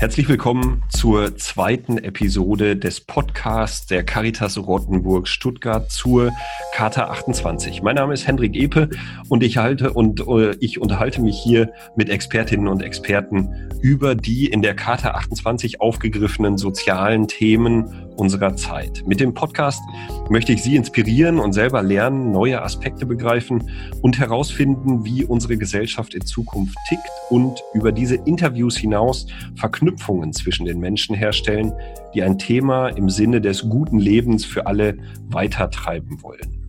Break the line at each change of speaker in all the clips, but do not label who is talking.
Herzlich willkommen zur zweiten Episode des Podcasts der Caritas Rottenburg Stuttgart zur Charta 28. Mein Name ist Hendrik Epe und ich halte und äh, ich unterhalte mich hier mit Expertinnen und Experten über die in der Charta 28 aufgegriffenen sozialen Themen unserer Zeit. Mit dem Podcast möchte ich Sie inspirieren und selber lernen, neue Aspekte begreifen und herausfinden, wie unsere Gesellschaft in Zukunft tickt und über diese Interviews hinaus Verknüpfungen zwischen den Menschen herstellen, die ein Thema im Sinne des guten Lebens für alle weitertreiben wollen.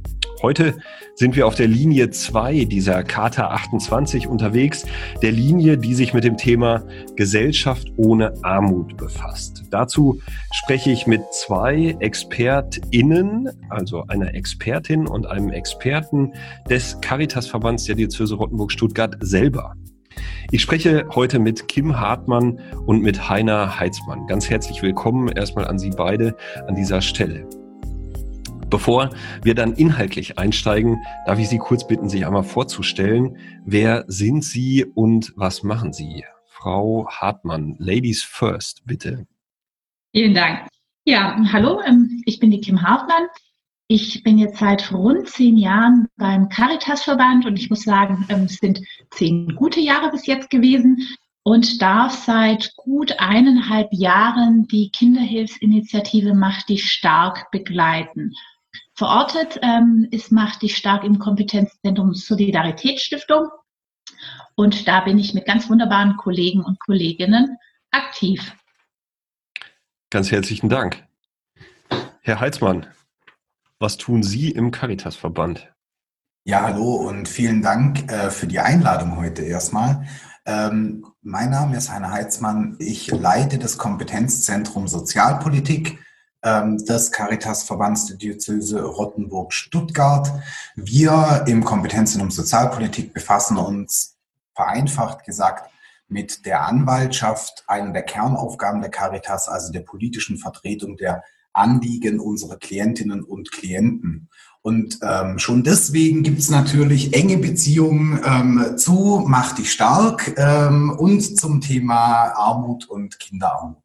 Heute sind wir auf der Linie 2 dieser Charta 28 unterwegs, der Linie, die sich mit dem Thema Gesellschaft ohne Armut befasst. Dazu spreche ich mit zwei ExpertInnen, also einer Expertin und einem Experten des Caritasverbands der Diözese Rottenburg-Stuttgart selber. Ich spreche heute mit Kim Hartmann und mit Heiner Heitzmann. Ganz herzlich willkommen erstmal an Sie beide an dieser Stelle. Bevor wir dann inhaltlich einsteigen, darf ich Sie kurz bitten, sich einmal vorzustellen. Wer sind Sie und was machen Sie? Frau Hartmann, Ladies First, bitte.
Vielen Dank. Ja, hallo, ähm, ich bin die Kim Hartmann. Ich bin jetzt seit rund zehn Jahren beim Caritas-Verband und ich muss sagen, ähm, es sind zehn gute Jahre bis jetzt gewesen und darf seit gut eineinhalb Jahren die Kinderhilfsinitiative Macht dich stark begleiten. Verortet ähm, ist Macht dich stark im Kompetenzzentrum Solidaritätsstiftung. Und da bin ich mit ganz wunderbaren Kollegen und Kolleginnen aktiv.
Ganz herzlichen Dank. Herr Heitzmann, was tun Sie im Caritas-Verband?
Ja, hallo und vielen Dank äh, für die Einladung heute erstmal. Ähm, mein Name ist Heiner Heitzmann. Ich leite das Kompetenzzentrum Sozialpolitik des Caritas-Verbands der Diözese Rottenburg-Stuttgart. Wir im Kompetenzzentrum Sozialpolitik befassen uns vereinfacht gesagt mit der Anwaltschaft, einer der Kernaufgaben der Caritas, also der politischen Vertretung der Anliegen unserer Klientinnen und Klienten. Und ähm, schon deswegen gibt es natürlich enge Beziehungen ähm, zu Mach dich stark ähm, und zum Thema Armut und Kinderarmut.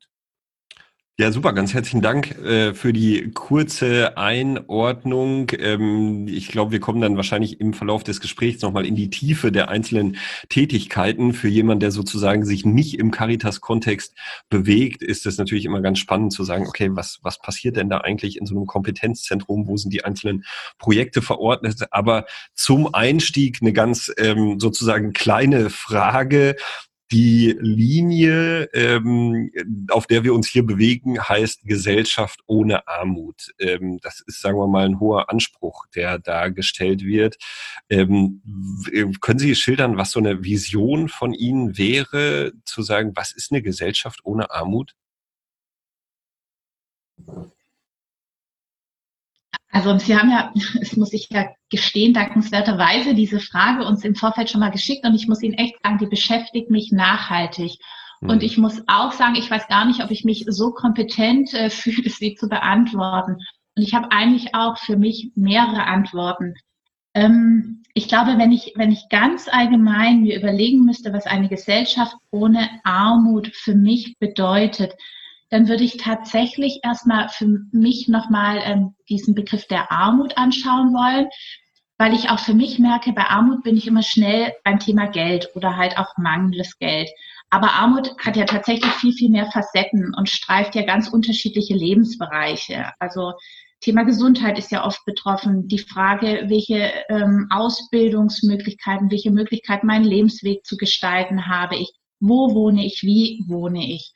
Ja, super. Ganz herzlichen Dank äh, für die kurze Einordnung. Ähm, ich glaube, wir kommen dann wahrscheinlich im Verlauf des Gesprächs nochmal in die Tiefe der einzelnen Tätigkeiten. Für jemanden, der sozusagen sich nicht im Caritas-Kontext bewegt, ist es natürlich immer ganz spannend zu sagen, okay, was, was passiert denn da eigentlich in so einem Kompetenzzentrum? Wo sind die einzelnen Projekte verordnet? Aber zum Einstieg eine ganz ähm, sozusagen kleine Frage. Die Linie, ähm, auf der wir uns hier bewegen, heißt Gesellschaft ohne Armut. Ähm, das ist, sagen wir mal, ein hoher Anspruch, der da gestellt wird. Ähm, können Sie schildern, was so eine Vision von Ihnen wäre, zu sagen, was ist eine Gesellschaft ohne Armut?
Also Sie haben ja, es muss ich ja gestehen, dankenswerterweise diese Frage uns im Vorfeld schon mal geschickt und ich muss Ihnen echt sagen, die beschäftigt mich nachhaltig. Mhm. Und ich muss auch sagen, ich weiß gar nicht, ob ich mich so kompetent äh, fühle, sie zu beantworten. Und ich habe eigentlich auch für mich mehrere Antworten. Ähm, ich glaube, wenn ich, wenn ich ganz allgemein mir überlegen müsste, was eine Gesellschaft ohne Armut für mich bedeutet, dann würde ich tatsächlich erstmal für mich nochmal ähm, diesen Begriff der Armut anschauen wollen, weil ich auch für mich merke, bei Armut bin ich immer schnell beim Thema Geld oder halt auch mangelndes Geld. Aber Armut hat ja tatsächlich viel, viel mehr Facetten und streift ja ganz unterschiedliche Lebensbereiche. Also Thema Gesundheit ist ja oft betroffen. Die Frage, welche ähm, Ausbildungsmöglichkeiten, welche Möglichkeiten meinen Lebensweg zu gestalten habe ich, wo wohne ich, wie wohne ich.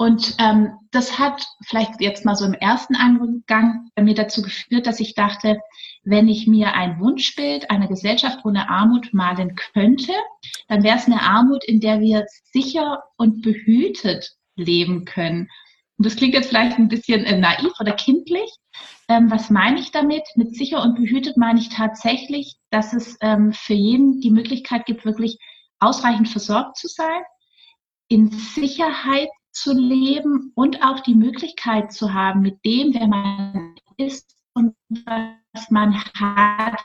Und ähm, das hat vielleicht jetzt mal so im ersten Angang bei mir dazu geführt, dass ich dachte, wenn ich mir ein Wunschbild einer Gesellschaft ohne Armut malen könnte, dann wäre es eine Armut, in der wir sicher und behütet leben können. Und das klingt jetzt vielleicht ein bisschen äh, naiv oder kindlich. Ähm, was meine ich damit? Mit sicher und behütet meine ich tatsächlich, dass es ähm, für jeden die Möglichkeit gibt, wirklich ausreichend versorgt zu sein, in Sicherheit zu leben und auch die Möglichkeit zu haben, mit dem, wer man ist und was man hat,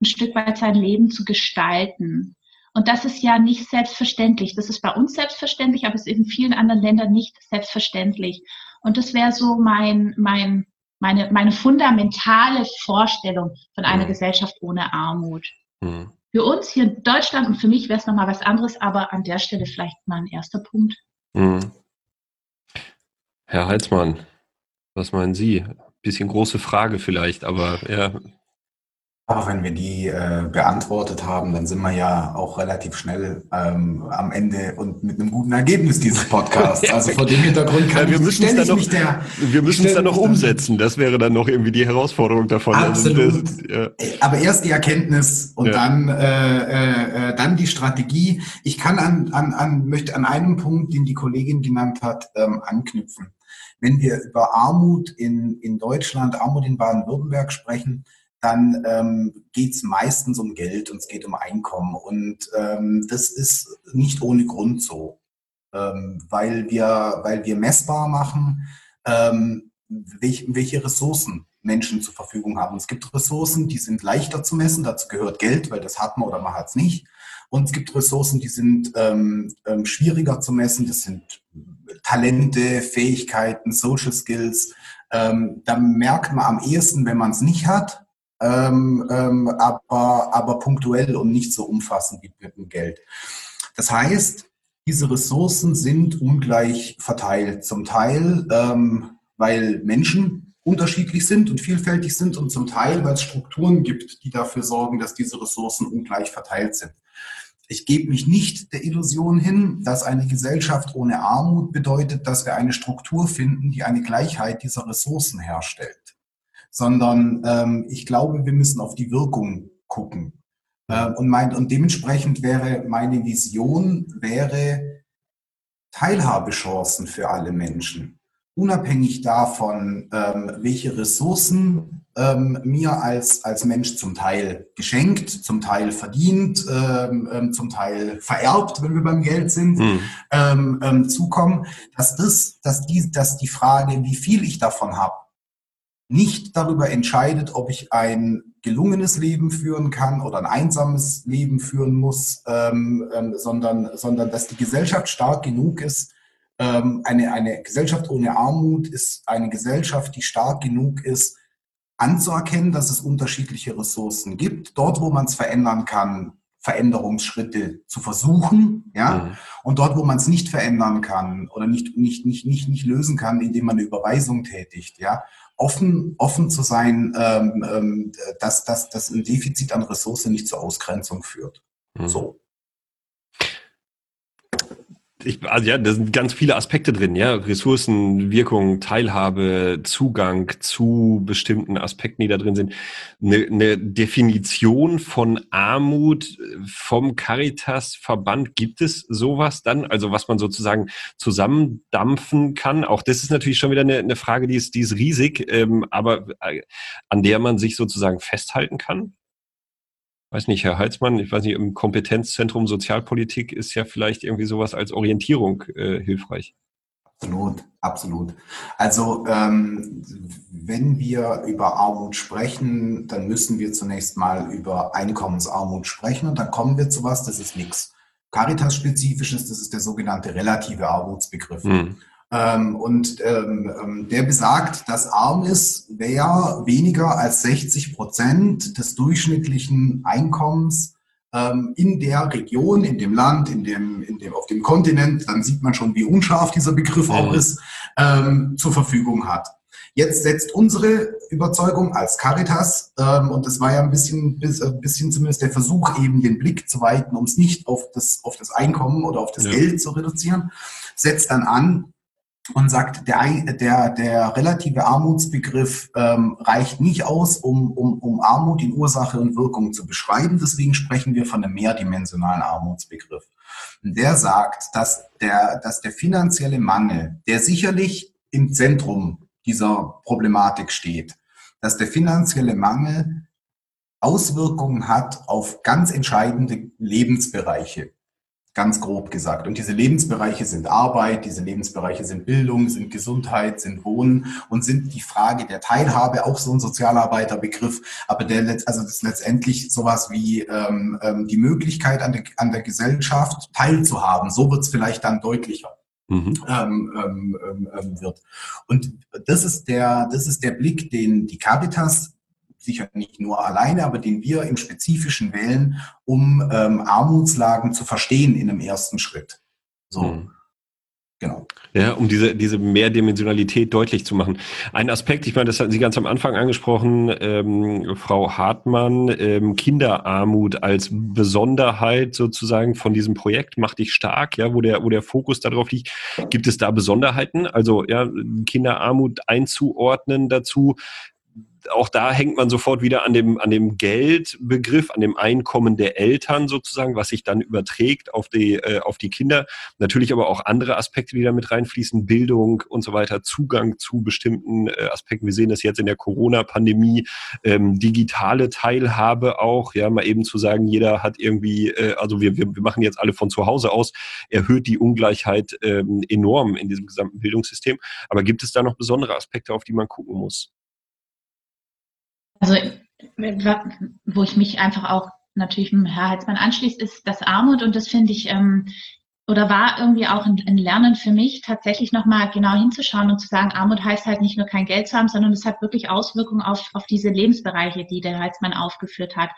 ein Stück weit sein Leben zu gestalten. Und das ist ja nicht selbstverständlich. Das ist bei uns selbstverständlich, aber es ist in vielen anderen Ländern nicht selbstverständlich. Und das wäre so mein, mein, meine, meine fundamentale Vorstellung von einer mhm. Gesellschaft ohne Armut. Mhm. Für uns hier in Deutschland und für mich wäre es nochmal was anderes, aber an der Stelle vielleicht mal ein erster Punkt. Mhm.
Herr Heizmann, was meinen Sie? Bisschen große Frage vielleicht, aber ja,
aber wenn wir die äh, beantwortet haben, dann sind wir ja auch relativ schnell ähm, am Ende und mit einem guten Ergebnis dieses Podcasts. Also vor dem Hintergrund kann
ja, wir müssen es dann noch, der, wir müssen es dann noch umsetzen. Das wäre dann noch irgendwie die Herausforderung davon.
Absolut. Also das, ja. Aber erst die Erkenntnis und dann äh, äh, äh, dann die Strategie. Ich kann an, an, an möchte an einem Punkt, den die Kollegin genannt hat, ähm, anknüpfen. Wenn wir über Armut in in Deutschland, Armut in Baden-Württemberg sprechen dann ähm, geht es meistens um Geld und es geht um Einkommen. Und ähm, das ist nicht ohne Grund so, ähm, weil, wir, weil wir messbar machen, ähm, welch, welche Ressourcen Menschen zur Verfügung haben. Es gibt Ressourcen, die sind leichter zu messen, dazu gehört Geld, weil das hat man oder man hat es nicht. Und es gibt Ressourcen, die sind ähm, ähm, schwieriger zu messen, das sind Talente, Fähigkeiten, Social Skills. Ähm, da merkt man am ehesten, wenn man es nicht hat, ähm, ähm, aber, aber punktuell und nicht so umfassend wie mit dem Geld. Das heißt, diese Ressourcen sind ungleich verteilt. Zum Teil, ähm, weil Menschen unterschiedlich sind und vielfältig sind und zum Teil, weil es Strukturen gibt, die dafür sorgen, dass diese Ressourcen ungleich verteilt sind. Ich gebe mich nicht der Illusion hin, dass eine Gesellschaft ohne Armut bedeutet, dass wir eine Struktur finden, die eine Gleichheit dieser Ressourcen herstellt sondern ähm, ich glaube, wir müssen auf die Wirkung gucken. Äh, und, mein, und dementsprechend wäre meine Vision, wäre Teilhabechancen für alle Menschen. Unabhängig davon, ähm, welche Ressourcen ähm, mir als, als Mensch zum Teil geschenkt, zum Teil verdient, ähm, ähm zum Teil vererbt, wenn wir beim Geld sind, mhm. ähm, ähm, zukommen, dass das, dass die, dass die Frage, wie viel ich davon habe, nicht darüber entscheidet, ob ich ein gelungenes Leben führen kann oder ein einsames Leben führen muss, ähm, ähm, sondern, sondern dass die Gesellschaft stark genug ist. Ähm, eine, eine Gesellschaft ohne Armut ist eine Gesellschaft, die stark genug ist, anzuerkennen, dass es unterschiedliche Ressourcen gibt. Dort, wo man es verändern kann, Veränderungsschritte zu versuchen, ja, mhm. und dort, wo man es nicht verändern kann oder nicht, nicht, nicht, nicht, nicht lösen kann, indem man eine Überweisung tätigt, ja, offen, offen zu sein, ähm, ähm, dass, dass, dass ein Defizit an Ressourcen nicht zur Ausgrenzung führt. Mhm. So.
Ich, also ja, da sind ganz viele Aspekte drin, ja. Ressourcen, Wirkung, Teilhabe, Zugang zu bestimmten Aspekten, die da drin sind. Eine, eine Definition von Armut vom Caritas-Verband, gibt es sowas dann? Also was man sozusagen zusammendampfen kann? Auch das ist natürlich schon wieder eine, eine Frage, die ist, die ist riesig, ähm, aber äh, an der man sich sozusagen festhalten kann? Weiß nicht, Herr Heizmann, ich weiß nicht, im Kompetenzzentrum Sozialpolitik ist ja vielleicht irgendwie sowas als Orientierung äh, hilfreich.
Absolut, absolut. Also ähm, wenn wir über Armut sprechen, dann müssen wir zunächst mal über Einkommensarmut sprechen und dann kommen wir zu was, das ist nichts Caritas-spezifisches, das ist der sogenannte relative Armutsbegriff. Hm. Ähm, und ähm, ähm, der besagt, dass arm ist, wer weniger als 60 Prozent des durchschnittlichen Einkommens ähm, in der Region, in dem Land, in dem, in dem, auf dem Kontinent, dann sieht man schon, wie unscharf dieser Begriff mhm. auch ist, ähm, zur Verfügung hat. Jetzt setzt unsere Überzeugung als Caritas, ähm, und das war ja ein bisschen, bis, ein bisschen zumindest der Versuch, eben den Blick zu weiten, um es nicht auf das, auf das Einkommen oder auf das ja. Geld zu reduzieren, setzt dann an, und sagt, der, der, der relative Armutsbegriff ähm, reicht nicht aus, um, um, um Armut in Ursache und Wirkung zu beschreiben. Deswegen sprechen wir von einem mehrdimensionalen Armutsbegriff. Und der sagt, dass der, dass der finanzielle Mangel, der sicherlich im Zentrum dieser Problematik steht, dass der finanzielle Mangel Auswirkungen hat auf ganz entscheidende Lebensbereiche ganz grob gesagt. Und diese Lebensbereiche sind Arbeit, diese Lebensbereiche sind Bildung, sind Gesundheit, sind Wohnen und sind die Frage der Teilhabe, auch so ein Sozialarbeiterbegriff, aber der also das ist letztendlich sowas wie ähm, ähm, die Möglichkeit an der, an der Gesellschaft teilzuhaben. So wird es vielleicht dann deutlicher. Mhm. Ähm, ähm, ähm, ähm, wird. Und das ist der, das ist der Blick, den die Caritas sicher nicht nur alleine, aber den wir im Spezifischen wählen, um ähm, Armutslagen zu verstehen in einem ersten Schritt. So. Mhm.
Genau. Ja, um diese, diese Mehrdimensionalität deutlich zu machen. Ein Aspekt, ich meine, das hatten Sie ganz am Anfang angesprochen, ähm, Frau Hartmann, ähm, Kinderarmut als Besonderheit sozusagen von diesem Projekt macht dich stark, ja, wo der, wo der Fokus darauf liegt. Gibt es da Besonderheiten? Also, ja, Kinderarmut einzuordnen dazu, auch da hängt man sofort wieder an dem, an dem Geldbegriff, an dem Einkommen der Eltern sozusagen, was sich dann überträgt auf die, äh, auf die Kinder. Natürlich aber auch andere Aspekte, die da mit reinfließen, Bildung und so weiter, Zugang zu bestimmten äh, Aspekten. Wir sehen das jetzt in der Corona-Pandemie, ähm, digitale Teilhabe auch, ja, mal eben zu sagen, jeder hat irgendwie, äh, also wir, wir, wir machen jetzt alle von zu Hause aus, erhöht die Ungleichheit ähm, enorm in diesem gesamten Bildungssystem. Aber gibt es da noch besondere Aspekte, auf die man gucken muss?
Also, wo ich mich einfach auch natürlich mit Herr Heizmann anschließt, ist das Armut und das finde ich ähm, oder war irgendwie auch ein, ein Lernen für mich, tatsächlich nochmal genau hinzuschauen und zu sagen, Armut heißt halt nicht nur kein Geld zu haben, sondern es hat wirklich Auswirkungen auf, auf diese Lebensbereiche, die der Heizmann aufgeführt hat.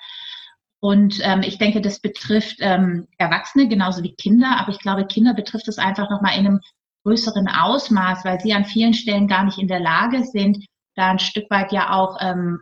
Und ähm, ich denke, das betrifft ähm, Erwachsene genauso wie Kinder, aber ich glaube, Kinder betrifft es einfach nochmal in einem größeren Ausmaß, weil sie an vielen Stellen gar nicht in der Lage sind, da ein Stück weit ja auch ähm,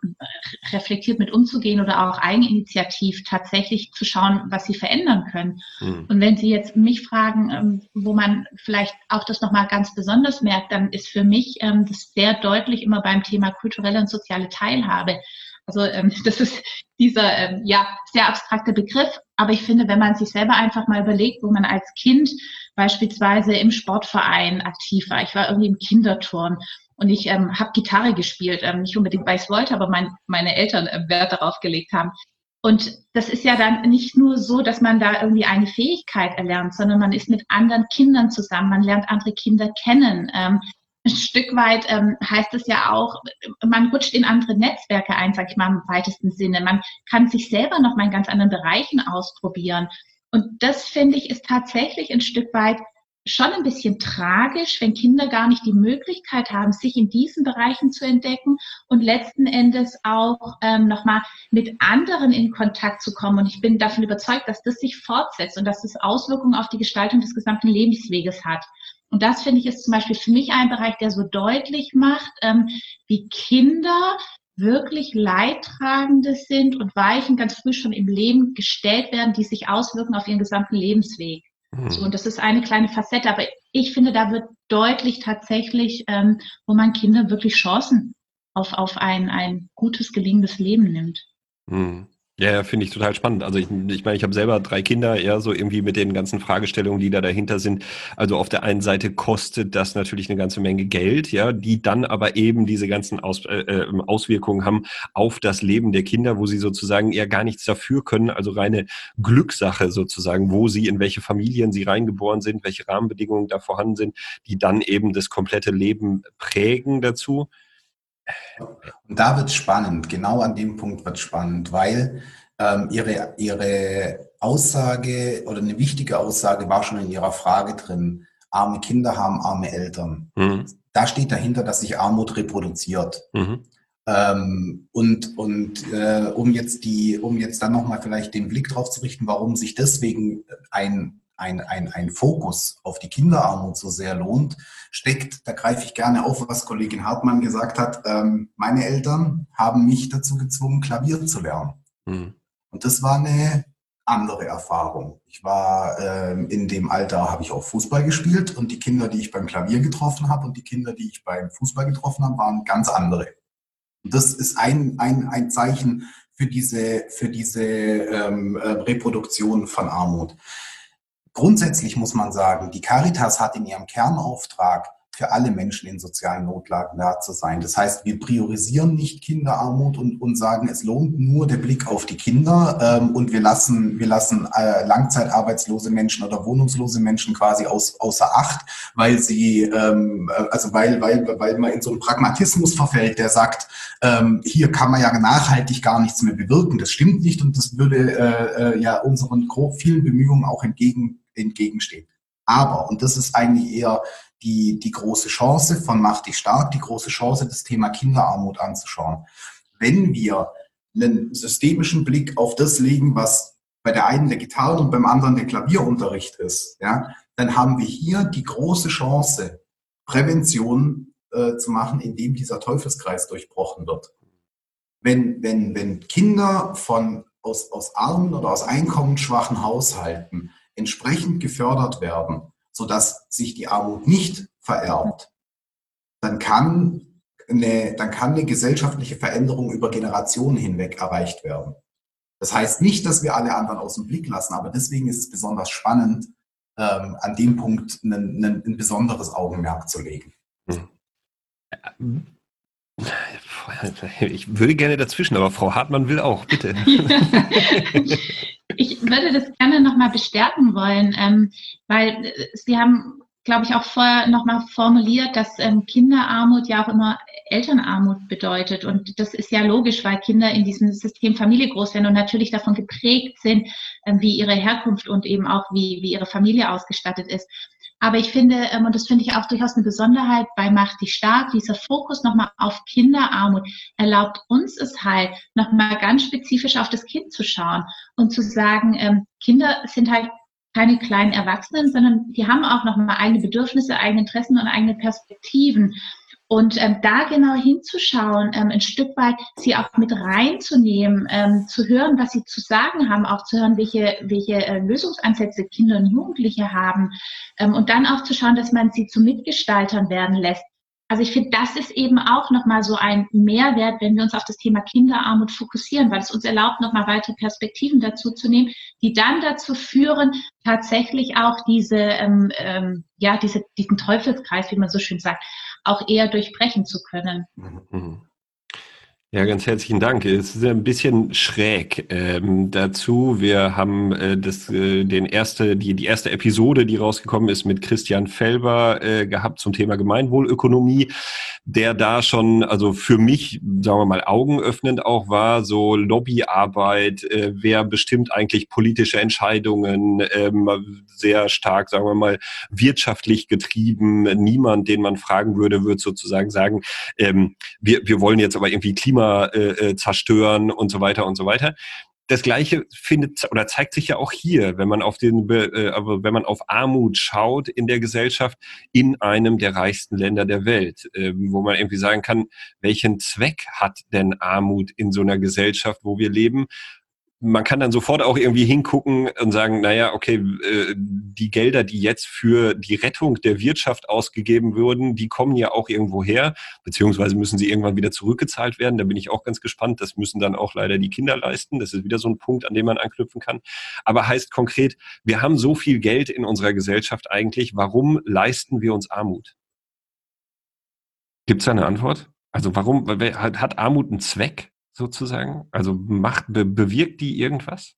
reflektiert mit umzugehen oder auch eigeninitiativ tatsächlich zu schauen, was sie verändern können. Mhm. Und wenn Sie jetzt mich fragen, ähm, wo man vielleicht auch das nochmal ganz besonders merkt, dann ist für mich ähm, das sehr deutlich immer beim Thema kulturelle und soziale Teilhabe. Also ähm, das ist dieser ähm, ja sehr abstrakte Begriff, aber ich finde, wenn man sich selber einfach mal überlegt, wo man als Kind beispielsweise im Sportverein aktiv war, ich war irgendwie im Kinderturn und ich ähm, habe Gitarre gespielt, ähm, nicht unbedingt, weil ich es wollte, aber mein, meine Eltern äh, Wert darauf gelegt haben. Und das ist ja dann nicht nur so, dass man da irgendwie eine Fähigkeit erlernt, sondern man ist mit anderen Kindern zusammen, man lernt andere Kinder kennen. Ähm, ein Stück weit ähm, heißt es ja auch, man rutscht in andere Netzwerke ein, sag ich mal im weitesten Sinne. Man kann sich selber noch mal in ganz anderen Bereichen ausprobieren. Und das finde ich ist tatsächlich ein Stück weit schon ein bisschen tragisch, wenn Kinder gar nicht die Möglichkeit haben, sich in diesen Bereichen zu entdecken und letzten Endes auch ähm, nochmal mit anderen in Kontakt zu kommen. Und ich bin davon überzeugt, dass das sich fortsetzt und dass das Auswirkungen auf die Gestaltung des gesamten Lebensweges hat. Und das finde ich ist zum Beispiel für mich ein Bereich, der so deutlich macht, ähm, wie Kinder wirklich Leidtragende sind und Weichen ganz früh schon im Leben gestellt werden, die sich auswirken auf ihren gesamten Lebensweg. So, mhm. und das ist eine kleine Facette, aber ich finde, da wird deutlich tatsächlich, ähm, wo man Kinder wirklich Chancen auf, auf ein, ein gutes, gelingendes Leben nimmt.
Mhm. Ja, finde ich total spannend. Also ich, ich meine, ich habe selber drei Kinder, ja, so irgendwie mit den ganzen Fragestellungen, die da dahinter sind. Also auf der einen Seite kostet das natürlich eine ganze Menge Geld, ja, die dann aber eben diese ganzen Aus, äh, ähm, Auswirkungen haben auf das Leben der Kinder, wo sie sozusagen eher gar nichts dafür können, also reine Glückssache sozusagen, wo sie, in welche Familien sie reingeboren sind, welche Rahmenbedingungen da vorhanden sind, die dann eben das komplette Leben prägen dazu.
Und da wird es spannend, genau an dem Punkt wird es spannend, weil ähm, ihre, ihre Aussage oder eine wichtige Aussage war schon in ihrer Frage drin, arme Kinder haben arme Eltern. Mhm. Da steht dahinter, dass sich Armut reproduziert. Mhm. Ähm, und und äh, um jetzt die, um jetzt dann nochmal vielleicht den Blick drauf zu richten, warum sich deswegen ein ein, ein, ein Fokus auf die Kinderarmut so sehr lohnt, steckt, da greife ich gerne auf, was Kollegin Hartmann gesagt hat, ähm, meine Eltern haben mich dazu gezwungen, Klavier zu lernen. Mhm. Und das war eine andere Erfahrung. Ich war ähm, in dem Alter, habe ich auch Fußball gespielt und die Kinder, die ich beim Klavier getroffen habe und die Kinder, die ich beim Fußball getroffen habe, waren ganz andere. Und das ist ein, ein, ein Zeichen für diese, für diese ähm, äh, Reproduktion von Armut. Grundsätzlich muss man sagen, die Caritas hat in ihrem Kernauftrag für alle Menschen in sozialen Notlagen da zu sein. Das heißt, wir priorisieren nicht Kinderarmut und, und sagen, es lohnt nur der Blick auf die Kinder ähm, und wir lassen, wir lassen äh, langzeitarbeitslose Menschen oder wohnungslose Menschen quasi aus, außer Acht, weil sie, ähm, also weil, weil, weil man in so einen Pragmatismus verfällt, der sagt, ähm, hier kann man ja nachhaltig gar nichts mehr bewirken. Das stimmt nicht und das würde äh, äh, ja unseren vielen Bemühungen auch entgegen, entgegenstehen. Aber, und das ist eigentlich eher die, die große Chance von Mach dich stark, die große Chance, das Thema Kinderarmut anzuschauen. Wenn wir einen systemischen Blick auf das legen, was bei der einen der Gitarren und beim anderen der Klavierunterricht ist, ja, dann haben wir hier die große Chance, Prävention äh, zu machen, indem dieser Teufelskreis durchbrochen wird. Wenn, wenn, wenn Kinder von, aus, aus armen oder aus einkommensschwachen Haushalten entsprechend gefördert werden, sodass sich die Armut nicht vererbt, dann kann eine, dann kann eine gesellschaftliche Veränderung über Generationen hinweg erreicht werden. Das heißt nicht, dass wir alle anderen aus dem Blick lassen, aber deswegen ist es besonders spannend, ähm, an dem Punkt ein, ein, ein, besonderes Augenmerk zu legen.
Ich würde gerne dazwischen, aber Frau Hartmann will auch, bitte.
ich würde das gerne nochmal bestärken wollen, ähm, weil äh, Sie haben, glaube ich, auch vorher nochmal formuliert, dass ähm, Kinderarmut ja auch immer Elternarmut bedeutet. Und das ist ja logisch, weil Kinder in diesem System Familie groß werden und natürlich davon geprägt sind, ähm, wie ihre Herkunft und eben auch wie, wie ihre Familie ausgestattet ist. Aber ich finde, ähm, und das finde ich auch durchaus eine Besonderheit bei Macht dich stark, dieser Fokus nochmal auf Kinderarmut erlaubt uns es halt, nochmal ganz spezifisch auf das Kind zu schauen und zu sagen, ähm, Kinder sind halt keine kleinen Erwachsenen, sondern die haben auch nochmal eigene Bedürfnisse, eigene Interessen und eigene Perspektiven. Und ähm, da genau hinzuschauen, ähm, ein Stück weit sie auch mit reinzunehmen, ähm, zu hören, was sie zu sagen haben, auch zu hören, welche, welche äh, Lösungsansätze Kinder und Jugendliche haben ähm, und dann auch zu schauen, dass man sie zu Mitgestaltern werden lässt. Also ich finde, das ist eben auch nochmal so ein Mehrwert, wenn wir uns auf das Thema Kinderarmut fokussieren, weil es uns erlaubt, nochmal weitere Perspektiven dazu zu nehmen, die dann dazu führen, tatsächlich auch diese, ähm, ähm, ja, diese, diesen Teufelskreis, wie man so schön sagt, auch eher durchbrechen zu können. Mhm.
Ja, ganz herzlichen Dank. Es ist ein bisschen schräg ähm, dazu. Wir haben äh, das, äh, den erste, die, die erste Episode, die rausgekommen ist, mit Christian Felber äh, gehabt zum Thema Gemeinwohlökonomie, der da schon, also für mich, sagen wir mal, augenöffnend auch war, so Lobbyarbeit, äh, wer bestimmt eigentlich politische Entscheidungen, ähm, sehr stark, sagen wir mal, wirtschaftlich getrieben. Niemand, den man fragen würde, wird sozusagen sagen, ähm, wir, wir wollen jetzt aber irgendwie Klima Klima äh, äh, zerstören und so weiter und so weiter. Das Gleiche findet oder zeigt sich ja auch hier, wenn man auf den, äh, wenn man auf Armut schaut in der Gesellschaft in einem der reichsten Länder der Welt, äh, wo man irgendwie sagen kann, welchen Zweck hat denn Armut in so einer Gesellschaft, wo wir leben? Man kann dann sofort auch irgendwie hingucken und sagen, naja, okay, äh, die Gelder, die jetzt für die Rettung der Wirtschaft ausgegeben würden, die kommen ja auch irgendwo her, beziehungsweise müssen sie irgendwann wieder zurückgezahlt werden. Da bin ich auch ganz gespannt. Das müssen dann auch leider die Kinder leisten. Das ist wieder so ein Punkt, an dem man anknüpfen kann. Aber heißt konkret, wir haben so viel Geld in unserer Gesellschaft eigentlich. Warum leisten wir uns Armut? Gibt es da eine Antwort? Also warum hat Armut einen Zweck? Sozusagen? Also macht, be, bewirkt die irgendwas?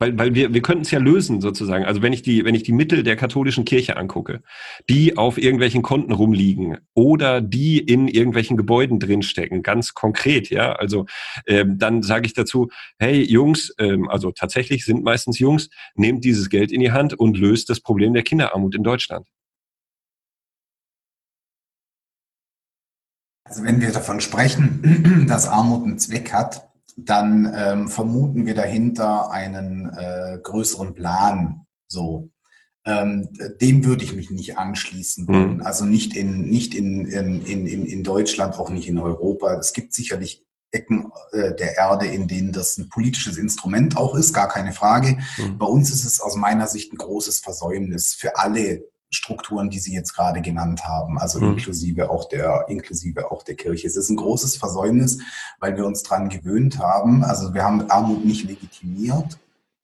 Weil, weil wir, wir könnten es ja lösen, sozusagen. Also wenn ich die, wenn ich die Mittel der katholischen Kirche angucke, die auf irgendwelchen Konten rumliegen oder die in irgendwelchen Gebäuden drinstecken, ganz konkret, ja. Also ähm, dann sage ich dazu, hey Jungs, ähm, also tatsächlich sind meistens Jungs, nehmt dieses Geld in die Hand und löst das Problem der Kinderarmut in Deutschland.
Also wenn wir davon sprechen, dass Armut einen Zweck hat, dann ähm, vermuten wir dahinter einen äh, größeren Plan. So, ähm, dem würde ich mich nicht anschließen wollen. Mhm. Also nicht in nicht in, in, in, in Deutschland, auch nicht in Europa. Es gibt sicherlich Ecken äh, der Erde, in denen das ein politisches Instrument auch ist, gar keine Frage. Mhm. Bei uns ist es aus meiner Sicht ein großes Versäumnis für alle Strukturen, die Sie jetzt gerade genannt haben, also mhm. inklusive auch der, inklusive auch der Kirche. Es ist ein großes Versäumnis, weil wir uns daran gewöhnt haben. Also wir haben Armut nicht legitimiert,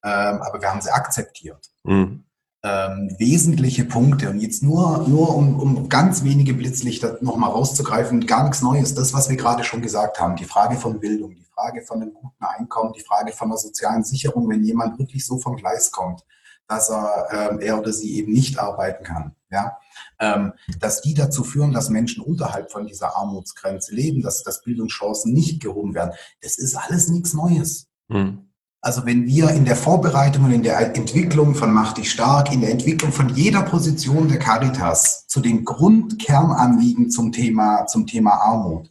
ähm, aber wir haben sie akzeptiert. Mhm. ähm, wesentliche Punkte. Und jetzt nur, nur um, um ganz wenige Blitzlichter nochmal rauszugreifen, gar nichts Neues, das, was wir gerade schon gesagt haben, die Frage von Bildung, die Frage von einem guten Einkommen, die Frage von einer sozialen Sicherung, wenn jemand wirklich so vom Gleis kommt, dass er, ähm, er oder sie eben nicht arbeiten kann. Ja? Ähm, dass die dazu führen, dass Menschen unterhalb von dieser Armutsgrenze leben, dass, dass Bildungschancen nicht gehoben werden. Das ist alles nichts Neues. Hm. Also wenn wir in der Vorbereitung und in der Entwicklung von Mach dich stark, in der Entwicklung von jeder Position der Caritas zu den Grundkernanliegen zum Thema, zum Thema Armut,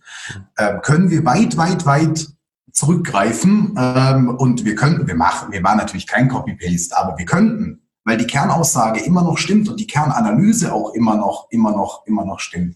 äh, können wir weit, weit, weit zurückgreifen ähm, und wir könnten, wir machen, wir machen natürlich kein Copy-Paste, aber wir könnten, weil die Kernaussage immer noch stimmt und die Kernanalyse auch immer noch, immer noch, immer noch stimmt.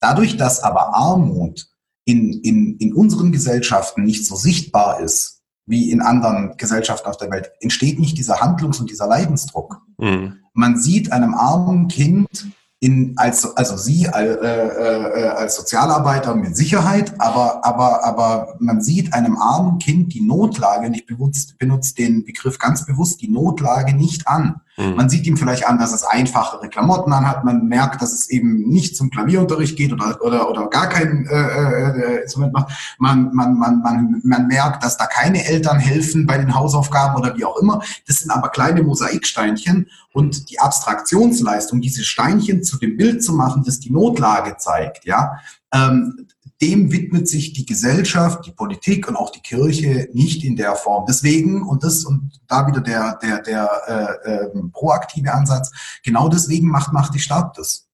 Dadurch, dass aber Armut in, in, in unseren Gesellschaften nicht so sichtbar ist, wie in anderen Gesellschaften auf der Welt, entsteht nicht dieser Handlungs- und dieser Leidensdruck. Mhm. Man sieht einem armen Kind in, als, also Sie äh, äh, als Sozialarbeiter mit Sicherheit, aber, aber, aber man sieht einem armen Kind die Notlage, und ich benutze, benutze den Begriff ganz bewusst, die Notlage nicht an. Mhm. Man sieht ihm vielleicht an, dass es einfachere Klamotten anhat, man merkt, dass es eben nicht zum Klavierunterricht geht oder, oder, oder gar kein äh, äh, Instrument macht. Man, man, man, man, man merkt, dass da keine Eltern helfen bei den Hausaufgaben oder wie auch immer. Das sind aber kleine Mosaiksteinchen und die Abstraktionsleistung, diese Steinchen zu dem Bild zu machen, das die Notlage zeigt, ja, ähm, dem widmet sich die Gesellschaft, die Politik und auch die Kirche nicht in der Form. Deswegen, und das, und da wieder der, der, der äh, äh, proaktive Ansatz, genau deswegen macht, macht die Stadt das.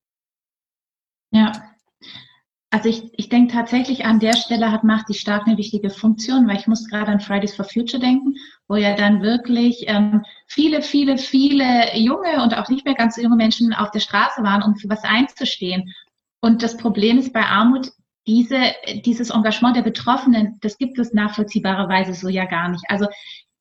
Ja. Also ich, ich denke tatsächlich an der Stelle hat Macht die Stark eine wichtige Funktion, weil ich muss gerade an Fridays for Future denken, wo ja dann wirklich ähm, viele, viele, viele junge und auch nicht mehr ganz junge Menschen auf der Straße waren, um für was einzustehen. Und das Problem ist bei Armut, diese, dieses Engagement der Betroffenen, das gibt es nachvollziehbarerweise so ja gar nicht. Also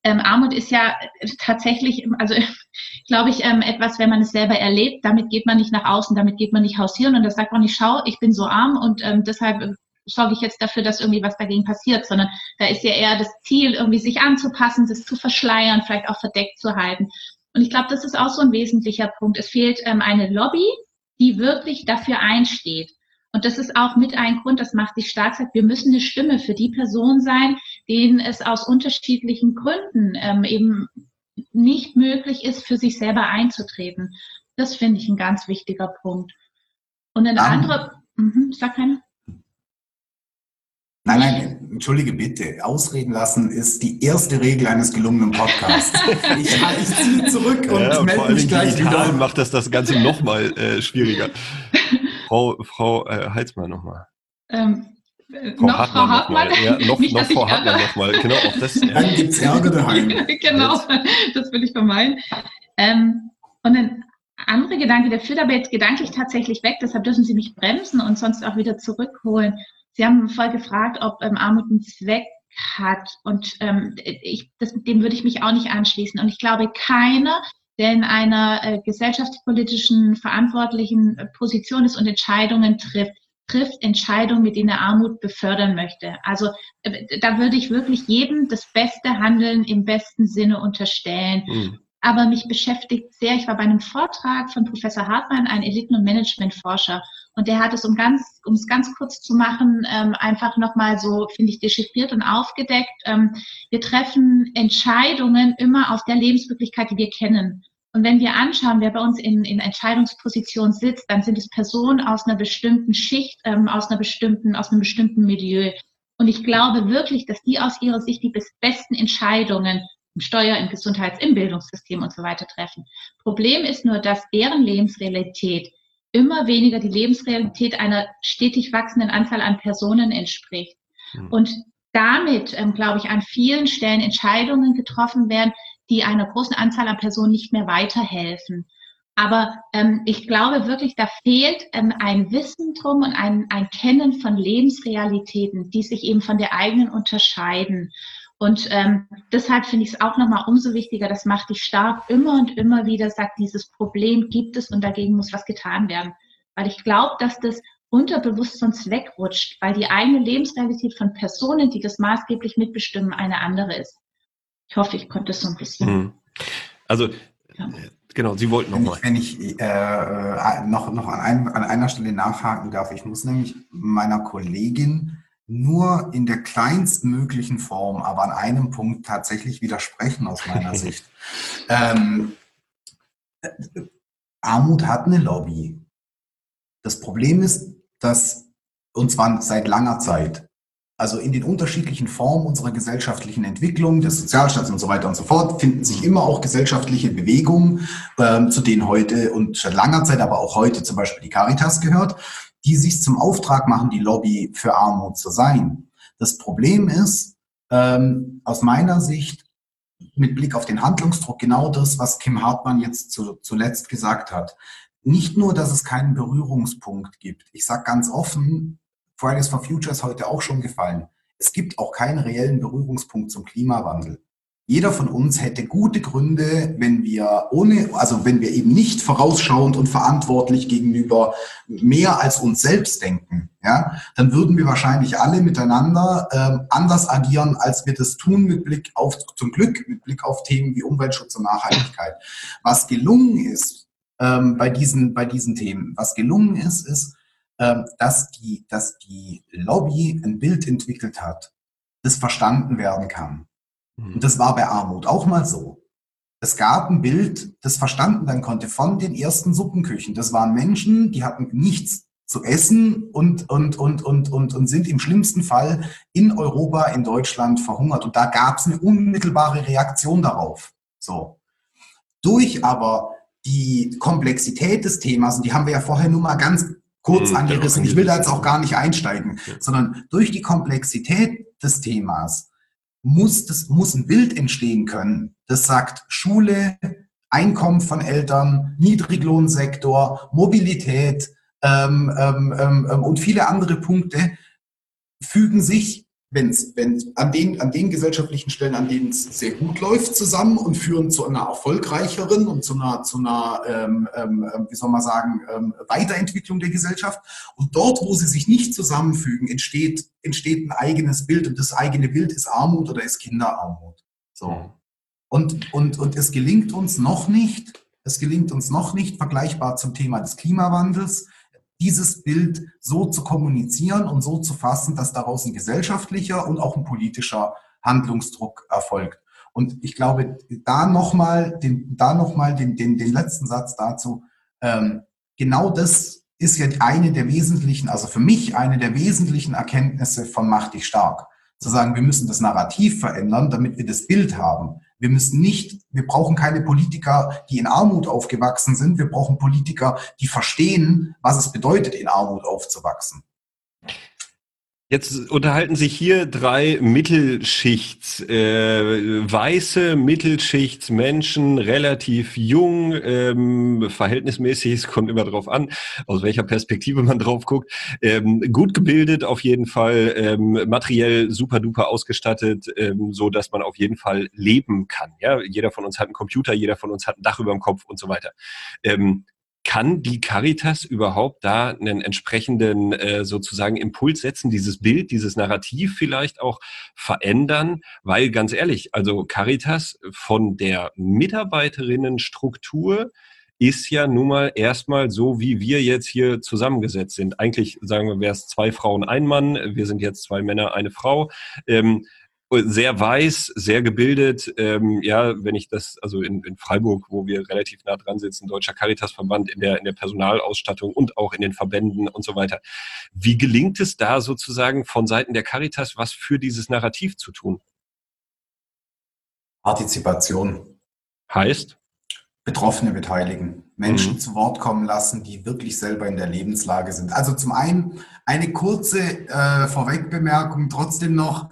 ähm, Armut ist ja tatsächlich, also glaube ich, ähm, etwas, wenn man es selber erlebt, damit geht man nicht nach außen, damit geht man nicht hausieren und das sagt man nicht, schau, ich bin so arm und ähm, deshalb äh, sorge ich jetzt dafür, dass irgendwie was dagegen passiert, sondern da ist ja eher das Ziel, irgendwie sich anzupassen, das zu verschleiern, vielleicht auch verdeckt zu halten. Und ich glaube, das ist auch so ein wesentlicher Punkt. Es fehlt ähm, eine Lobby, die wirklich dafür einsteht. Und das ist auch mit ein Grund, das macht sich stark, sagt, wir müssen eine Stimme für die Person sein, denen es aus unterschiedlichen Gründen ähm, eben nicht möglich ist, für sich selber einzutreten. Das finde ich ein ganz wichtiger Punkt. Und ein anderer,
mhm, sag keine. Nein, nein, entschuldige bitte. Ausreden lassen ist die erste Regel eines gelungenen Podcasts. ich, ich ziehe zurück und ja, melde mich gleich wieder.
macht das das Ganze nochmal äh, schwieriger. Frau, Frau äh, Heizmann nochmal. Ähm, Frau noch Hartmann Frau Hartmann. Noch ja, noch, Nicht, noch Frau Hartmann nochmal. Genau, auch das. Dann gibt es Ärger daheim.
genau, das will ich vermeiden. Ähm, und ein anderer Gedanke, der führt aber jetzt gedanklich tatsächlich weg, deshalb dürfen Sie mich bremsen und sonst auch wieder zurückholen. Sie haben vorher gefragt, ob ähm, Armut einen Zweck hat und ähm, ich, das, dem würde ich mich auch nicht anschließen. Und ich glaube, keiner der in einer äh, gesellschaftspolitischen verantwortlichen äh, Position ist und Entscheidungen trifft, trifft Entscheidungen, mit denen er Armut befördern möchte. Also äh, da würde ich wirklich jedem das beste Handeln im besten Sinne unterstellen. Mhm. Aber mich beschäftigt sehr, ich war bei einem Vortrag von Professor Hartmann, ein Eliten- und Managementforscher, und der hat es, um ganz, um es ganz kurz zu machen, ähm, einfach nochmal so, finde ich, dechiffriert und aufgedeckt. Ähm, wir treffen Entscheidungen immer aus der Lebenswirklichkeit, die wir kennen. Und wenn wir anschauen, wer bei uns in, in Entscheidungsposition sitzt, dann sind es Personen aus einer bestimmten Schicht, ähm, aus einer bestimmten, aus einem bestimmten Milieu. Und ich glaube wirklich, dass die aus ihrer Sicht die besten Entscheidungen Steuer-, im Gesundheits-, im Bildungssystem und so weiter treffen. Problem ist nur, dass deren Lebensrealität immer weniger die Lebensrealität einer stetig wachsenden Anzahl an Personen entspricht. Mhm. Und damit, ähm, glaube ich, an vielen Stellen Entscheidungen getroffen werden, die einer großen Anzahl an Personen nicht mehr weiterhelfen. Aber ähm, ich glaube wirklich, da fehlt ähm, ein Wissen drum und ein, ein Kennen von Lebensrealitäten, die sich eben von der eigenen unterscheiden. Und ähm, deshalb finde ich es auch nochmal umso wichtiger, das macht dich stark, immer und immer wieder sagt, dieses Problem gibt es und dagegen muss was getan werden. Weil ich glaube, dass das unterbewusst sonst wegrutscht, weil die eigene Lebensrealität von Personen, die das maßgeblich mitbestimmen, eine andere ist. Ich hoffe, ich konnte es so ein bisschen. Hm.
Also ja. Genau, Sie wollten
noch mal. Wenn ich, wenn ich äh, noch, noch an, einem, an einer Stelle nachhaken darf, ich muss nämlich meiner Kollegin nur in der kleinstmöglichen Form, aber an einem Punkt tatsächlich widersprechen aus meiner Sicht. Ähm, Armut hat eine Lobby. Das Problem ist, dass, und zwar seit langer Zeit, also in den unterschiedlichen Formen unserer gesellschaftlichen Entwicklung, des Sozialstaats und so weiter und so fort, finden sich immer auch gesellschaftliche Bewegungen, ähm, zu denen heute und schon langer Zeit, aber auch heute zum Beispiel die Caritas gehört, die sich zum Auftrag machen, die Lobby für Armut zu sein. Das Problem ist, ähm, aus meiner Sicht, mit Blick auf den Handlungsdruck, genau das, was Kim Hartmann jetzt zu, zuletzt gesagt hat. Nicht nur, dass es keinen Berührungspunkt gibt. Ich sage ganz offen, Fridays for Future ist heute auch schon gefallen. Es gibt auch keinen reellen Berührungspunkt zum Klimawandel. Jeder von uns hätte gute Gründe, wenn wir ohne, also wenn wir eben nicht vorausschauend und verantwortlich gegenüber mehr als uns selbst denken, ja, dann würden wir wahrscheinlich alle miteinander ähm, anders agieren, als wir das tun mit Blick auf, zum Glück, mit Blick auf Themen wie Umweltschutz und Nachhaltigkeit. Was gelungen ist ähm, bei diesen, bei diesen Themen, was gelungen ist, ist, ähm, dass, die, dass die Lobby ein Bild entwickelt hat, das verstanden werden kann. Und das war bei Armut auch mal so. Es gab ein Bild, das verstanden werden konnte von den ersten Suppenküchen. Das waren Menschen, die hatten nichts zu essen und, und, und, und, und, und sind im schlimmsten Fall in Europa, in Deutschland verhungert. Und da gab es eine unmittelbare Reaktion darauf. So. Durch aber die Komplexität des Themas, und die haben wir ja vorher nur mal ganz kurz mhm, angerissen. Ich will da jetzt auch gar nicht einsteigen, sondern durch die Komplexität des Themas muss, das muss ein Bild entstehen können, das sagt Schule, Einkommen von Eltern, Niedriglohnsektor, Mobilität ähm, ähm, ähm, und viele andere Punkte fügen sich wenn es wenn, an, den, an den gesellschaftlichen Stellen, an denen es sehr gut läuft, zusammen und führen zu einer erfolgreicheren und zu einer, zu einer ähm, ähm, wie soll man sagen, ähm, Weiterentwicklung der Gesellschaft. Und dort, wo sie sich nicht zusammenfügen, entsteht, entsteht ein eigenes Bild. Und das eigene Bild ist Armut oder ist Kinderarmut. So. Mhm. Und, und, und es gelingt uns noch nicht, es gelingt uns noch nicht, vergleichbar zum Thema des Klimawandels, dieses Bild so zu kommunizieren und so zu fassen, dass daraus ein gesellschaftlicher und auch ein politischer Handlungsdruck erfolgt. Und ich glaube, da nochmal den, da noch mal den, den, den letzten Satz dazu. Ähm, genau das ist ja eine der wesentlichen, also für mich eine der wesentlichen Erkenntnisse von Mach dich stark. Zu sagen, wir müssen das Narrativ verändern, damit wir das Bild haben. Wir müssen nicht, wir brauchen keine Politiker, die in Armut aufgewachsen sind. Wir brauchen Politiker, die verstehen, was es bedeutet, in Armut aufzuwachsen.
Jetzt unterhalten sich hier drei Mittelschichts, äh, weiße Mittelschichtsmenschen, relativ jung, ähm, verhältnismäßig, es kommt immer drauf an, aus welcher Perspektive man drauf guckt, ähm, gut gebildet auf jeden Fall, ähm, materiell super duper ausgestattet, ähm, so dass man auf jeden Fall leben kann. Ja, jeder von uns hat einen Computer, jeder von uns hat ein Dach über dem Kopf und so weiter. Ähm, kann die Caritas überhaupt da einen entsprechenden äh, sozusagen Impuls setzen, dieses Bild, dieses Narrativ vielleicht auch verändern? Weil ganz ehrlich, also Caritas von der Mitarbeiterinnenstruktur ist ja nun mal erstmal so, wie wir jetzt hier zusammengesetzt sind. Eigentlich sagen wir, wäre es zwei Frauen, ein Mann. Wir sind jetzt zwei Männer, eine Frau. Ähm, sehr weiß, sehr gebildet. Ähm, ja, wenn ich das, also in, in Freiburg, wo wir relativ nah dran sitzen, Deutscher Caritasverband in der, in der Personalausstattung und auch in den Verbänden und so weiter. Wie gelingt es da sozusagen von Seiten der Caritas, was für dieses Narrativ zu tun?
Partizipation.
Heißt?
Betroffene beteiligen, Menschen mhm. zu Wort kommen lassen, die wirklich selber in der Lebenslage sind. Also zum einen eine kurze äh, Vorwegbemerkung trotzdem noch.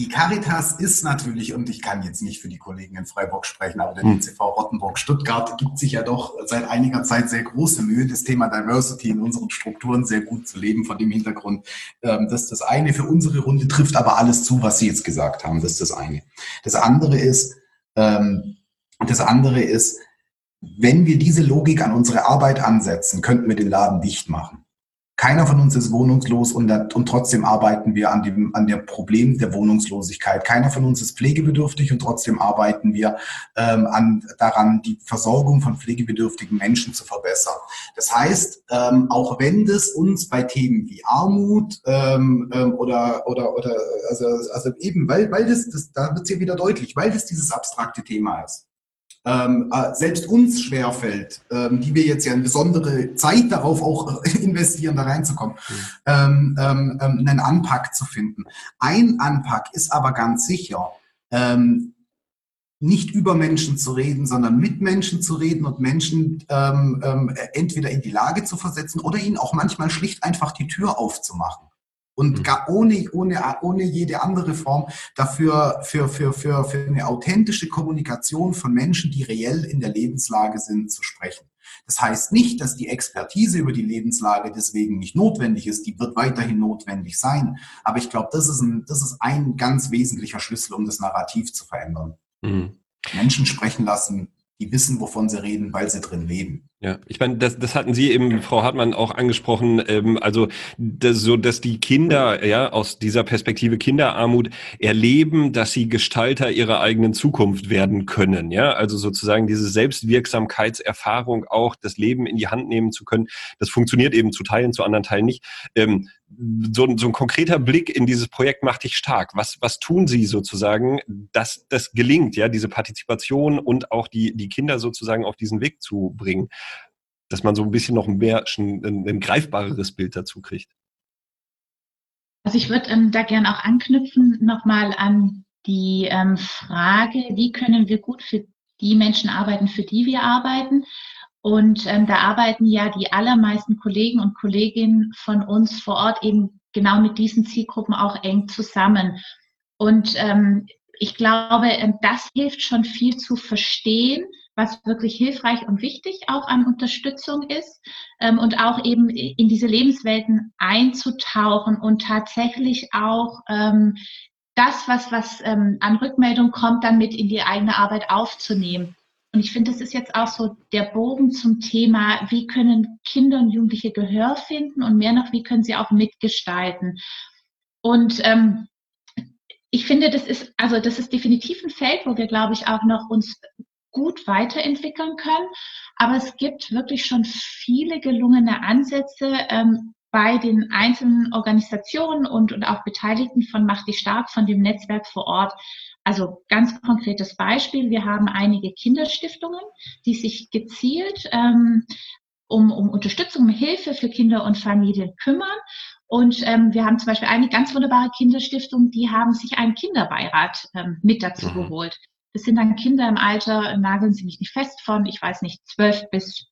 Die Caritas ist natürlich, und ich kann jetzt nicht für die Kollegen in Freiburg sprechen, aber der hm. DCV Rottenburg-Stuttgart gibt sich ja doch seit einiger Zeit sehr große Mühe, das Thema Diversity in unseren Strukturen sehr gut zu leben, von dem Hintergrund, ähm, dass das eine für unsere Runde trifft aber alles zu, was Sie jetzt gesagt haben. Das ist das eine. Das andere ist, ähm, das andere ist, wenn wir diese Logik an unsere Arbeit ansetzen, könnten wir den Laden dicht machen Keiner von uns ist wohnungslos und, und trotzdem arbeiten wir an dem an der Problem der Wohnungslosigkeit. Keiner von uns ist pflegebedürftig und trotzdem arbeiten wir ähm, an, daran, die Versorgung von pflegebedürftigen Menschen zu verbessern. Das heißt, ähm, auch wenn das uns bei Themen wie Armut ähm, ähm, oder oder oder also, also eben, weil weil das, das da wird es ja wieder deutlich, weil das dieses abstrakte Thema ist ähm, äh, selbst uns schwerfällt, ähm, die wir jetzt ja eine besondere Zeit darauf auch investieren, da reinzukommen, mhm. ähm, ähm, ähm, einen Anpack zu finden. Ein Anpack ist aber ganz sicher, ähm, nicht über Menschen zu reden, sondern mit Menschen zu reden und Menschen ähm, ähm, entweder in die Lage zu versetzen oder ihnen auch manchmal schlicht einfach die Tür aufzumachen und mhm. gar ohne, ohne, ohne jede andere Form dafür für, für, für, für eine authentische Kommunikation von Menschen, die reell in der Lebenslage sind, zu sprechen. Das heißt nicht, dass die Expertise über die Lebenslage deswegen nicht notwendig ist. Die wird weiterhin notwendig sein. Aber ich glaube, das ist ein, das ist ein ganz wesentlicher Schlüssel, um das Narrativ zu verändern. Mhm. Menschen sprechen lassen, die wissen, wovon sie reden, weil sie drin leben.
Ja, ich meine, das, das hatten Sie eben, Frau Hartmann, auch angesprochen, ähm, also das, so, dass die Kinder ja aus dieser Perspektive Kinderarmut erleben, dass sie Gestalter ihrer eigenen Zukunft werden können. Ja, also sozusagen diese Selbstwirksamkeitserfahrung auch, das Leben in die Hand nehmen zu können, das funktioniert eben zu Teilen, zu anderen Teilen nicht. Ähm, so, so ein konkreter Blick in dieses Projekt macht dich stark. Was, was tun Sie sozusagen, dass das gelingt, ja, diese Partizipation und auch die, die Kinder sozusagen auf diesen Weg zu bringen? Dass man so ein bisschen noch mehr ein, ein, ein greifbareres Bild dazu kriegt.
Also ich würde ähm, da gerne auch anknüpfen nochmal an die ähm, Frage, wie können wir gut für die Menschen arbeiten, für die wir arbeiten. Und ähm, da arbeiten ja die allermeisten Kollegen und Kolleginnen von uns vor Ort eben genau mit diesen Zielgruppen auch eng zusammen. Und ähm, ich glaube, ähm, das hilft schon viel zu verstehen, was wirklich hilfreich und wichtig auch an Unterstützung ist ähm, und auch eben in diese Lebenswelten einzutauchen und tatsächlich auch ähm, das, was, was ähm, an Rückmeldung kommt, dann mit in die eigene Arbeit aufzunehmen. Und ich finde, das ist jetzt auch so der Bogen zum Thema, wie können Kinder und Jugendliche Gehör finden und mehr noch, wie können sie auch mitgestalten. Und ähm, ich finde, das ist, also das ist definitiv ein Feld, wo wir, glaube ich, auch noch uns gut weiterentwickeln können. Aber es gibt wirklich schon viele gelungene Ansätze ähm, bei den einzelnen Organisationen und, und auch Beteiligten von Macht die Stark, von dem Netzwerk vor Ort. Also ganz konkretes Beispiel, wir haben einige Kinderstiftungen, die sich gezielt ähm, um, um Unterstützung, um Hilfe für Kinder und Familien kümmern. Und ähm, wir haben zum Beispiel eine ganz wunderbare Kinderstiftung, die haben sich einen Kinderbeirat ähm, mit dazu mhm. geholt. Das sind dann Kinder im Alter, nageln Sie mich nicht fest, von, ich weiß nicht, zwölf bis,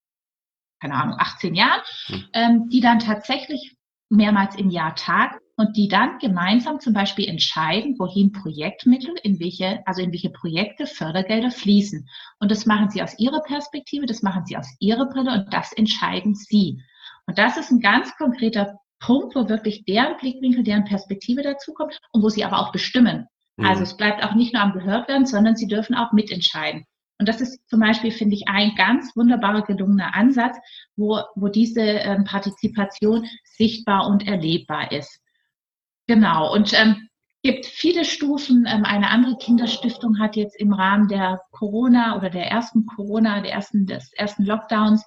keine Ahnung, 18 Jahren, hm. ähm, die dann tatsächlich mehrmals im Jahr tagen und die dann gemeinsam zum Beispiel entscheiden, wohin Projektmittel, in welche, also in welche Projekte Fördergelder fließen. Und das machen sie aus ihrer Perspektive, das machen sie aus ihrer Brille und das entscheiden sie. Und das ist ein ganz konkreter Punkt, wo wirklich deren Blickwinkel, deren Perspektive dazu kommt und wo sie aber auch bestimmen. Also mhm. es bleibt auch nicht nur am gehört werden, sondern sie dürfen auch mitentscheiden. Und das ist zum Beispiel, finde ich, ein ganz wunderbarer gelungener Ansatz, wo, wo diese ähm, Partizipation sichtbar und erlebbar ist. Genau. Und ähm, gibt viele Stufen. Ähm, eine andere Kinderstiftung hat jetzt im Rahmen der Corona oder der ersten Corona, der ersten, des ersten Lockdowns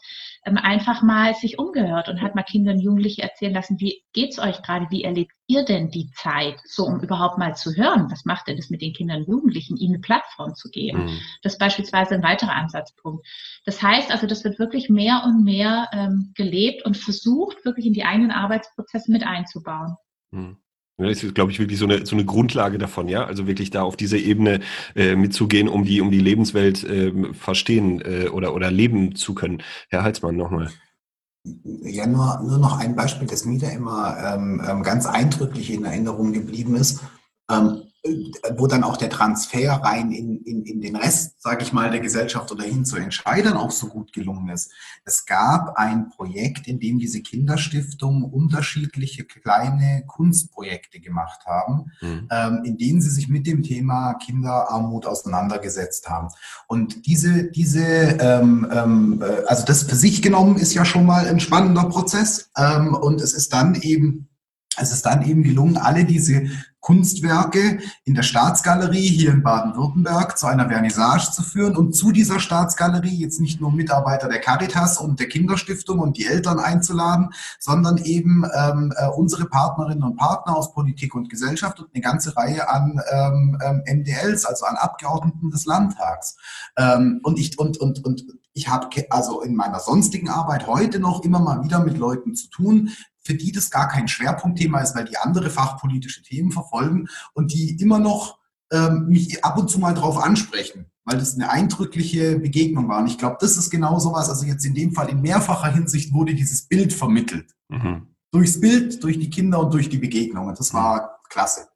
ähm, einfach mal sich umgehört und hat mal Kinder und Jugendliche erzählen lassen, wie geht's euch gerade? Wie erlebt ihr denn die Zeit? So, um überhaupt mal zu hören, was macht denn das mit den Kindern und Jugendlichen, ihnen eine Plattform zu geben? Mhm. Das ist beispielsweise ein weiterer Ansatzpunkt. Das heißt also, das wird wirklich mehr und mehr ähm, gelebt und versucht, wirklich in die eigenen Arbeitsprozesse mit einzubauen.
Mhm. Das ist, glaube ich, wirklich so eine, so eine Grundlage davon, ja. Also wirklich da auf diese Ebene äh, mitzugehen, um die, um die Lebenswelt äh, verstehen äh, oder, oder leben zu können. Herr Halsmann, nochmal.
Ja, nur, nur noch ein Beispiel, das mir da immer ähm, ähm, ganz eindrücklich in Erinnerung geblieben ist. Ähm, wo dann auch der Transfer rein in, in, in den Rest, sage ich mal, der Gesellschaft oder hin zu Entscheidern auch so gut gelungen ist. Es gab ein Projekt, in dem diese Kinderstiftungen unterschiedliche kleine Kunstprojekte gemacht haben, mhm. ähm, in denen sie sich mit dem Thema Kinderarmut auseinandergesetzt haben. Und diese, diese ähm, ähm, äh, also das für sich genommen ist ja schon mal ein spannender Prozess. Ähm, und es ist dann eben es ist dann eben gelungen, alle diese Kunstwerke in der Staatsgalerie hier in Baden-Württemberg zu einer Vernissage zu führen und zu dieser Staatsgalerie jetzt nicht nur Mitarbeiter der Caritas und der Kinderstiftung und die Eltern einzuladen, sondern eben ähm, äh, unsere Partnerinnen und Partner aus Politik und Gesellschaft und eine ganze Reihe an ähm, ähm, MDLs, also an Abgeordneten des Landtags. Ähm, und ich und und und ich habe also in meiner sonstigen Arbeit heute noch immer mal wieder mit Leuten zu tun, für die das gar kein Schwerpunktthema ist, weil die andere fachpolitische Themen verfolgen und die immer noch ähm, mich ab und zu mal drauf ansprechen, weil das eine eindrückliche Begegnung war. Und ich glaube, das ist genau sowas. Also jetzt in dem Fall in mehrfacher Hinsicht wurde dieses Bild vermittelt. Mhm. Durchs Bild, durch die Kinder und durch die Begegnung. Und das war klasse.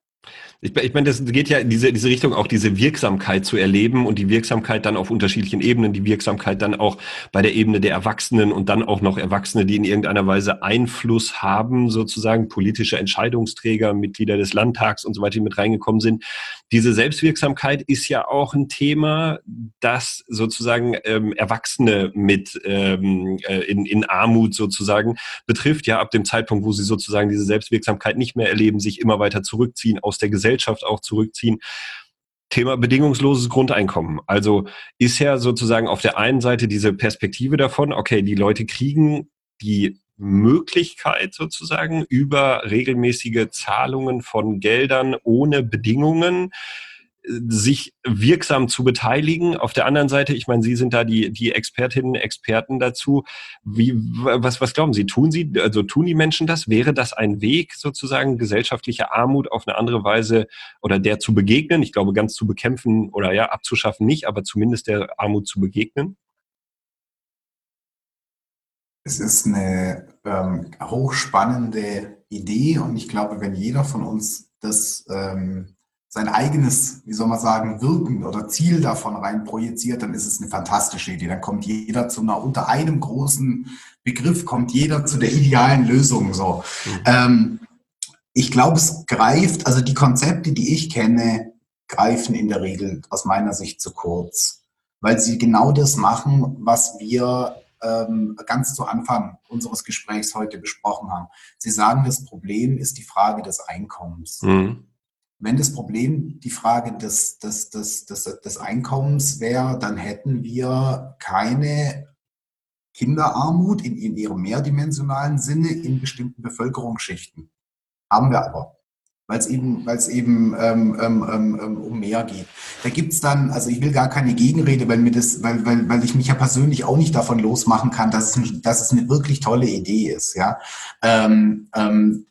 Ich, ich meine, das geht ja in diese, diese Richtung, auch diese Wirksamkeit zu erleben und die Wirksamkeit dann auf unterschiedlichen Ebenen, die Wirksamkeit dann auch bei der Ebene der Erwachsenen und dann auch noch Erwachsene, die in irgendeiner Weise Einfluss haben, sozusagen politische Entscheidungsträger, Mitglieder des Landtags und so weiter, die mit reingekommen sind. Diese Selbstwirksamkeit ist ja auch ein Thema, das sozusagen ähm, Erwachsene mit ähm, äh, in, in Armut sozusagen betrifft, ja ab dem Zeitpunkt, wo sie sozusagen diese Selbstwirksamkeit nicht mehr erleben, sich immer weiter zurückziehen aus der Gesellschaft Gesellschaft auch zurückziehen. Thema bedingungsloses Grundeinkommen. Also ist ja sozusagen auf der einen Seite diese Perspektive davon, okay, die Leute kriegen die Möglichkeit sozusagen über regelmäßige Zahlungen von Geldern ohne Bedingungen sich wirksam zu beteiligen. Auf der anderen Seite, ich meine, Sie sind da die, die Expertinnen, Experten dazu. Wie, was, was glauben Sie? Tun Sie, also tun die Menschen das? Wäre das ein Weg, sozusagen gesellschaftliche Armut auf eine andere Weise oder der zu begegnen? Ich glaube, ganz zu bekämpfen oder ja, abzuschaffen nicht, aber zumindest der Armut zu begegnen?
Es ist eine ähm, hochspannende Idee und ich glaube, wenn jeder von uns das ähm, sein eigenes, wie soll man sagen, Wirken oder Ziel davon rein projiziert, dann ist es eine fantastische Idee. Dann kommt jeder zu einer, unter einem großen Begriff kommt jeder zu der idealen Lösung, so. Mhm. Ähm, ich glaube, es greift, also die Konzepte, die ich kenne, greifen in der Regel aus meiner Sicht zu kurz, weil sie genau das machen, was wir ähm, ganz zu Anfang unseres Gesprächs heute besprochen haben. Sie sagen, das Problem ist die Frage des Einkommens. Mhm. Wenn das Problem die Frage des, des, des, des, des Einkommens wäre, dann hätten wir keine Kinderarmut in, in ihrem mehrdimensionalen Sinne in bestimmten Bevölkerungsschichten. Haben wir aber, weil es eben, weil es eben ähm, ähm, ähm, ähm um mehr geht. Da gibt's dann, also ich will gar keine Gegenrede, weil mir das, weil, weil, weil ich mich ja persönlich auch nicht davon losmachen kann, dass es, dass es eine wirklich tolle Idee ist. Ja, ähm, ähm,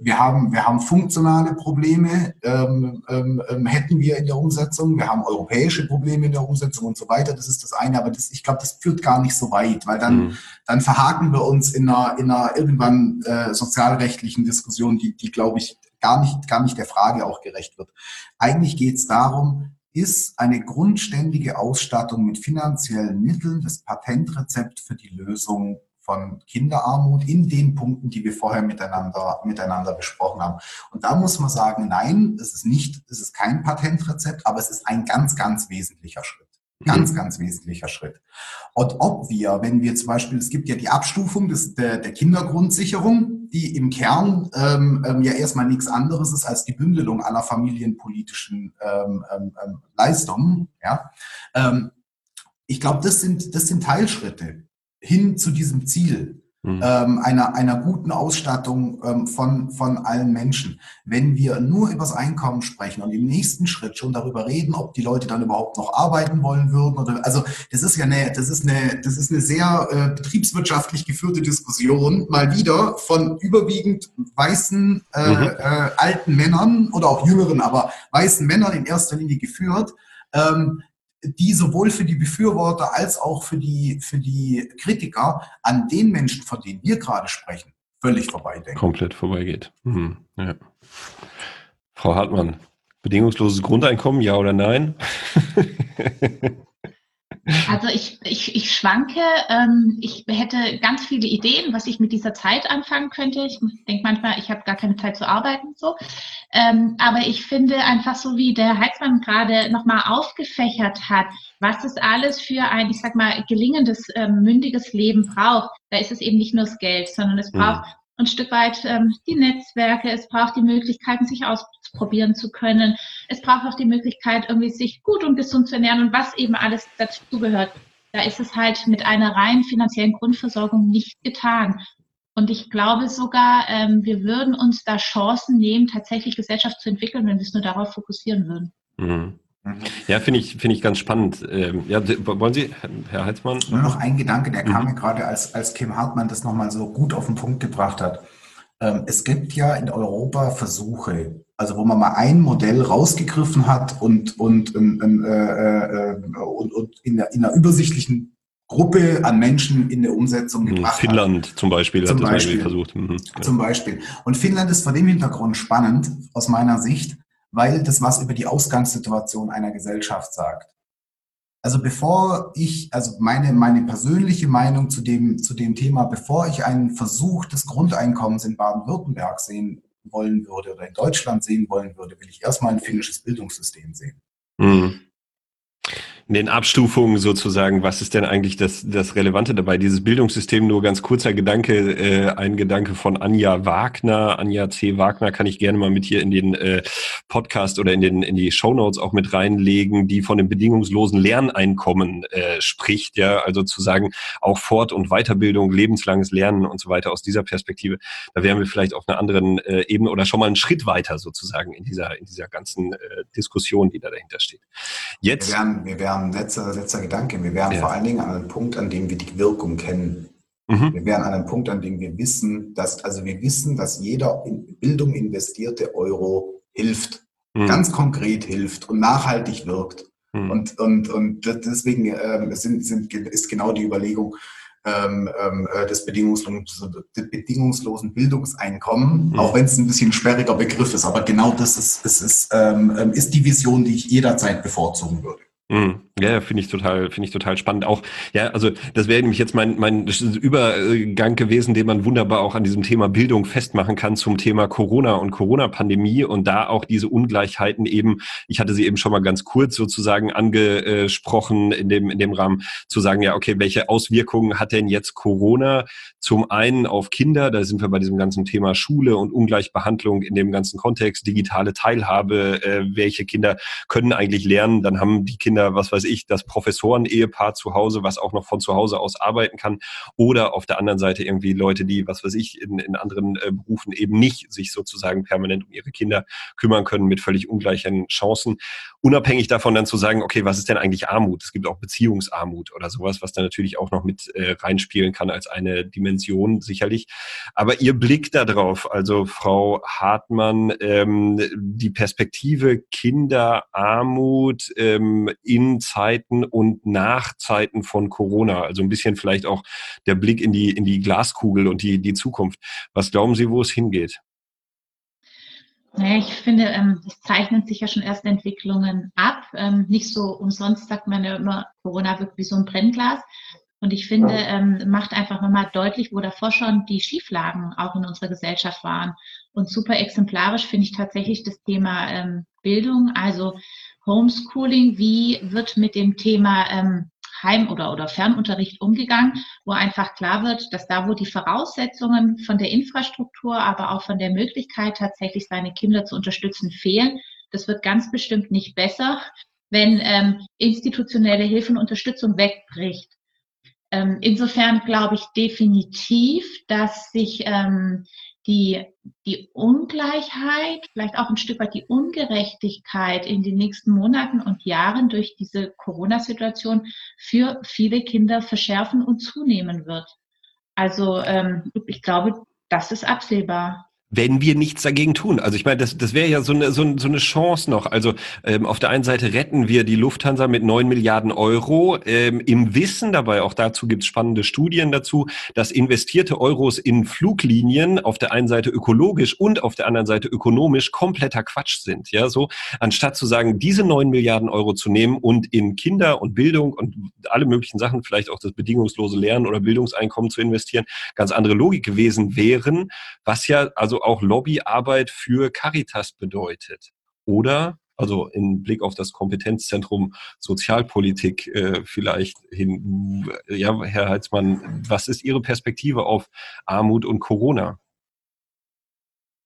wir haben, wir haben funktionale Probleme, ähm, ähm, ähm, hätten wir in der Umsetzung. Wir haben europäische Probleme in der Umsetzung und so weiter. Das ist das eine, aber das, ich glaube, das führt gar nicht so weit, weil dann, mhm. dann verhaken wir uns in einer, in einer irgendwann äh, sozialrechtlichen Diskussion, die, die glaube ich, gar nicht, gar nicht der Frage auch gerecht wird. Eigentlich geht es darum, ist eine grundständige Ausstattung mit finanziellen Mitteln das Patentrezept für die Lösung von Kinderarmut in den Punkten, die wir vorher miteinander, miteinander besprochen haben. Und da muss man sagen, nein, es ist nicht, es ist kein Patentrezept, aber es ist ein ganz, ganz wesentlicher Schritt. Ganz, mhm. ganz wesentlicher Schritt. Und ob wir, wenn wir zum Beispiel, es gibt ja die Abstufung des, der, der Kindergrundsicherung, die im Kern ähm, ähm, ja erstmal nichts anderes ist als die Bündelung aller familienpolitischen ähm, ähm, ähm Leistungen. Ja? Ähm, ich glaube, das sind, das sind Teilschritte hin zu diesem Ziel mhm. ähm, einer, einer guten Ausstattung ähm, von, von allen Menschen. Wenn wir nur über das Einkommen sprechen und im nächsten Schritt schon darüber reden, ob die Leute dann überhaupt noch arbeiten wollen würden oder also das ist ja eine, das ist eine, das ist eine sehr äh, betriebswirtschaftlich geführte Diskussion, mal wieder von überwiegend weißen äh, mhm. äh, alten Männern oder auch jüngeren, aber weißen Männern in erster Linie geführt. Ähm, die sowohl für die Befürworter als auch für die, für die Kritiker an den Menschen, von denen wir gerade sprechen, völlig vorbeidenken.
Komplett vorbeigeht. Mhm. Ja. Frau Hartmann, Bedingungsloses Grundeinkommen, ja oder nein?
Also ich, ich, ich schwanke. Ähm, ich hätte ganz viele Ideen, was ich mit dieser Zeit anfangen könnte. Ich denke manchmal, ich habe gar keine Zeit zu arbeiten. so. Ähm, aber ich finde einfach so, wie der Heizmann gerade nochmal aufgefächert hat, was es alles für ein, ich sag mal, gelingendes, ähm, mündiges Leben braucht. Da ist es eben nicht nur das Geld, sondern es mhm. braucht ein Stück weit ähm, die Netzwerke, es braucht die Möglichkeiten, sich ausprobieren zu können. Es braucht auch die Möglichkeit, irgendwie sich gut und gesund zu ernähren und was eben alles dazugehört. Da ist es halt mit einer rein finanziellen Grundversorgung nicht getan. Und ich glaube sogar, ähm, wir würden uns da Chancen nehmen, tatsächlich Gesellschaft zu entwickeln, wenn wir es nur darauf fokussieren würden.
Mhm. Ja, finde ich, finde ich ganz spannend. Ähm, ja, wollen Sie, Herr Heizmann?
Nur noch ein Gedanke, der mhm. kam mir gerade, als, als Kim Hartmann das nochmal so gut auf den Punkt gebracht hat. Ähm, es gibt ja in Europa Versuche, also wo man mal ein Modell rausgegriffen hat und, und, und, äh, äh, und, und in, der, in einer übersichtlichen Gruppe an Menschen in der Umsetzung
mhm. gebracht Finnland hat. zum Beispiel
zum hat Beispiel, das versucht. Mhm. Zum Beispiel. Und Finnland ist vor dem Hintergrund spannend, aus meiner Sicht, weil das was über die Ausgangssituation einer Gesellschaft sagt. Also bevor ich, also meine, meine persönliche Meinung zu dem, zu dem Thema, bevor ich einen Versuch des Grundeinkommens in Baden-Württemberg sehen wollen würde oder in Deutschland sehen wollen würde, will ich erstmal ein finnisches Bildungssystem sehen. Mhm
in den Abstufungen sozusagen, was ist denn eigentlich das, das Relevante dabei? Dieses Bildungssystem, nur ganz kurzer Gedanke, äh, ein Gedanke von Anja Wagner. Anja C. Wagner kann ich gerne mal mit hier in den äh, Podcast oder in, den, in die Show Notes auch mit reinlegen, die von dem bedingungslosen Lerneinkommen äh, spricht. Ja, also zu sagen, auch Fort- und Weiterbildung, lebenslanges Lernen und so weiter aus dieser Perspektive. Da wären wir vielleicht auf einer anderen äh, Ebene oder schon mal einen Schritt weiter sozusagen in dieser, in dieser ganzen äh, Diskussion, die da dahinter steht.
Jetzt. Wir wären, wir wären ähm, letzter, letzter Gedanke. Wir wären ja. vor allen Dingen an einem Punkt, an dem wir die Wirkung kennen. Mhm. Wir wären an einem Punkt, an dem wir wissen, dass, also wir wissen, dass jeder in Bildung investierte Euro hilft. Mhm. Ganz konkret hilft und nachhaltig wirkt. Mhm. Und, und, und deswegen ähm, sind, sind, ist genau die Überlegung, ähm, ähm, äh, des bedingungslosen, bedingungslosen Bildungseinkommen, mhm. auch wenn es ein bisschen ein sperriger Begriff ist. Aber genau das ist, ist, ist, ähm, ähm, ist die Vision, die ich jederzeit bevorzugen würde.
Mhm. Ja, finde ich total, finde ich total spannend. Auch, ja, also das wäre nämlich jetzt mein, mein Übergang gewesen, den man wunderbar auch an diesem Thema Bildung festmachen kann zum Thema Corona und Corona-Pandemie und da auch diese Ungleichheiten eben, ich hatte sie eben schon mal ganz kurz sozusagen angesprochen in dem, in dem Rahmen, zu sagen, ja, okay, welche Auswirkungen hat denn jetzt Corona zum einen auf Kinder, da sind wir bei diesem ganzen Thema Schule und Ungleichbehandlung in dem ganzen Kontext, digitale Teilhabe, äh, welche Kinder können eigentlich lernen, dann haben die Kinder, was weiß ich, das Professoren-Ehepaar zu Hause, was auch noch von zu Hause aus arbeiten kann. Oder auf der anderen Seite irgendwie Leute, die, was weiß ich, in, in anderen äh, Berufen eben nicht sich sozusagen permanent um ihre Kinder kümmern können mit völlig ungleichen Chancen. Unabhängig davon dann zu sagen, okay, was ist denn eigentlich Armut? Es gibt auch Beziehungsarmut oder sowas, was da natürlich auch noch mit äh, reinspielen kann als eine Dimension sicherlich. Aber Ihr Blick darauf, also Frau Hartmann, ähm, die Perspektive Kinderarmut ähm, in Zeiten und nach Zeiten von Corona. Also ein bisschen vielleicht auch der Blick in die, in die Glaskugel und die, die Zukunft. Was glauben Sie, wo es hingeht?
Naja, ich finde, ähm, es zeichnen sich ja schon erste Entwicklungen ab. Ähm, nicht so umsonst sagt man ja immer, Corona wirkt wie so ein Brennglas. Und ich finde, ähm, macht einfach nochmal deutlich, wo davor schon die Schieflagen auch in unserer Gesellschaft waren. Und super exemplarisch finde ich tatsächlich das Thema ähm, Bildung. Also Homeschooling, wie wird mit dem Thema ähm, Heim- oder, oder Fernunterricht umgegangen, wo einfach klar wird, dass da, wo die Voraussetzungen von der Infrastruktur, aber auch von der Möglichkeit, tatsächlich seine Kinder zu unterstützen, fehlen, das wird ganz bestimmt nicht besser, wenn ähm, institutionelle Hilfe und Unterstützung wegbricht. Ähm, insofern glaube ich definitiv, dass sich ähm, die, die Ungleichheit, vielleicht auch ein Stück weit die Ungerechtigkeit in den nächsten Monaten und Jahren durch diese Corona-Situation für viele Kinder verschärfen und zunehmen wird. Also ähm, ich glaube, das ist absehbar.
Wenn wir nichts dagegen tun. Also ich meine, das, das wäre ja so eine, so, so eine Chance noch. Also ähm, auf der einen Seite retten wir die Lufthansa mit neun Milliarden Euro, ähm, im Wissen dabei, auch dazu gibt es spannende Studien dazu, dass investierte Euros in Fluglinien auf der einen Seite ökologisch und auf der anderen Seite ökonomisch kompletter Quatsch sind. Ja, so anstatt zu sagen, diese neun Milliarden Euro zu nehmen und in Kinder und Bildung und alle möglichen Sachen, vielleicht auch das bedingungslose Lernen oder Bildungseinkommen zu investieren, ganz andere Logik gewesen wären, was ja also auch Lobbyarbeit für Caritas bedeutet. Oder also in Blick auf das Kompetenzzentrum Sozialpolitik äh, vielleicht hin. Ja, Herr Heitzmann, was ist Ihre Perspektive auf Armut und Corona?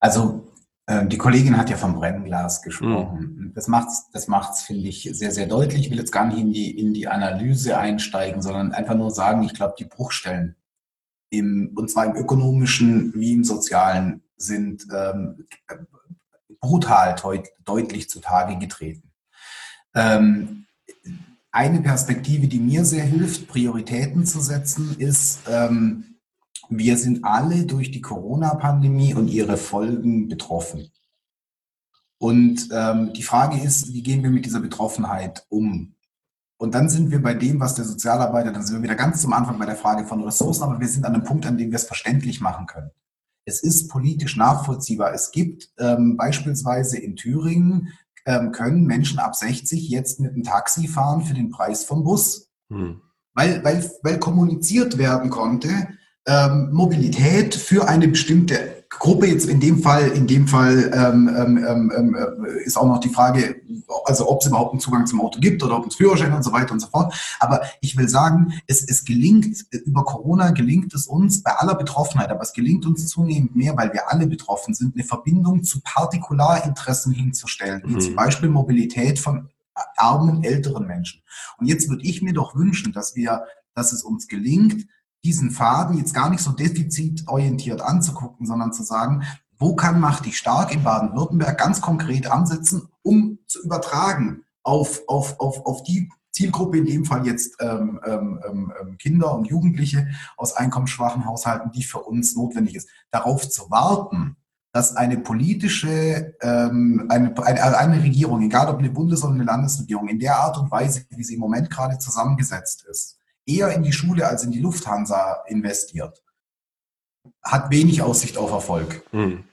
Also äh, die Kollegin hat ja vom Brennglas gesprochen. Mhm. Das macht's, das macht's, finde ich, sehr, sehr deutlich. Ich will jetzt gar nicht in die, in die Analyse einsteigen, sondern einfach nur sagen, ich glaube, die Bruchstellen im, und zwar im ökonomischen wie im sozialen sind ähm, brutal deut deutlich zutage getreten. Ähm, eine Perspektive, die mir sehr hilft, Prioritäten zu setzen, ist, ähm, wir sind alle durch die Corona-Pandemie und ihre Folgen betroffen. Und ähm, die Frage ist, wie gehen wir mit dieser Betroffenheit um? Und dann sind wir bei dem, was der Sozialarbeiter, dann sind wir wieder ganz zum Anfang bei der Frage von Ressourcen, aber wir sind an einem Punkt, an dem wir es verständlich machen können. Es ist politisch nachvollziehbar. Es gibt ähm, beispielsweise in Thüringen, ähm, können Menschen ab 60 jetzt mit einem Taxi fahren für den Preis vom Bus. Hm. Weil, weil, weil kommuniziert werden konnte, ähm, Mobilität für eine bestimmte Gruppe jetzt in dem Fall, in dem Fall ähm, ähm, ähm, ähm, ist auch noch die Frage, also ob es überhaupt einen Zugang zum Auto gibt oder ob es Führerschein und so weiter und so fort. Aber ich will sagen, es, es gelingt, über Corona gelingt es uns bei aller Betroffenheit, aber es gelingt uns zunehmend mehr, weil wir alle betroffen sind, eine Verbindung zu Partikularinteressen hinzustellen, wie mhm. zum Beispiel Mobilität von armen, älteren Menschen. Und jetzt würde ich mir doch wünschen, dass wir, dass es uns gelingt, diesen Faden jetzt gar nicht so defizitorientiert anzugucken, sondern zu sagen, wo kann Macht dich stark in Baden-Württemberg ganz konkret ansetzen, um zu übertragen auf, auf, auf, auf die Zielgruppe, in dem Fall jetzt ähm, ähm, ähm, ähm Kinder und Jugendliche aus einkommensschwachen Haushalten, die für uns notwendig ist. Darauf zu warten, dass eine politische, ähm, eine, eine, eine Regierung, egal ob eine Bundes- oder eine Landesregierung, in der Art und Weise, wie sie im Moment gerade zusammengesetzt ist, eher in die Schule als in die Lufthansa investiert, hat wenig Aussicht auf Erfolg. Hm.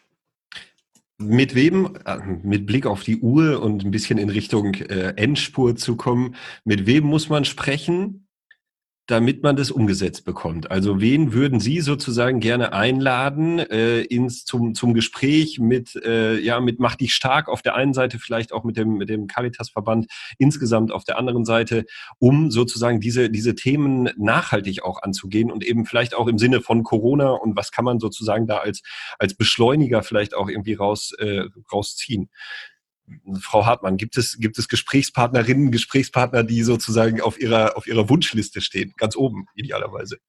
Mit wem, äh, mit Blick auf die Uhr und ein bisschen in Richtung äh, Endspur zu kommen, mit wem muss man sprechen, damit man das umgesetzt bekommt? Also wen würden Sie sozusagen gerne einladen äh, ins zum zum Gespräch mit äh, ja mit Mach dich stark auf der einen Seite vielleicht auch mit dem mit dem Caritas Verband insgesamt auf der anderen Seite, um sozusagen diese diese Themen nachhaltig auch anzugehen und eben vielleicht auch im Sinne von Corona und was kann man sozusagen da als als Beschleuniger vielleicht auch irgendwie raus äh, rausziehen? Frau Hartmann, gibt es, gibt es Gesprächspartnerinnen, Gesprächspartner, die sozusagen auf ihrer, auf ihrer Wunschliste stehen, ganz oben idealerweise?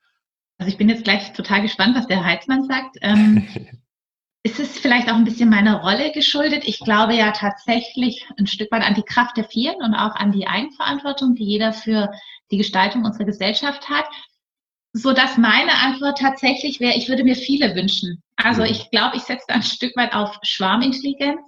Also ich bin jetzt gleich total gespannt, was der Heizmann sagt. Ähm, ist es vielleicht auch ein bisschen meiner Rolle geschuldet? Ich glaube ja tatsächlich ein Stück weit an die Kraft der Vieren und auch an die Eigenverantwortung, die jeder für die Gestaltung unserer Gesellschaft hat. So dass meine Antwort tatsächlich wäre, ich würde mir viele wünschen. Also mhm. ich glaube, ich setze da ein Stück weit auf Schwarmintelligenz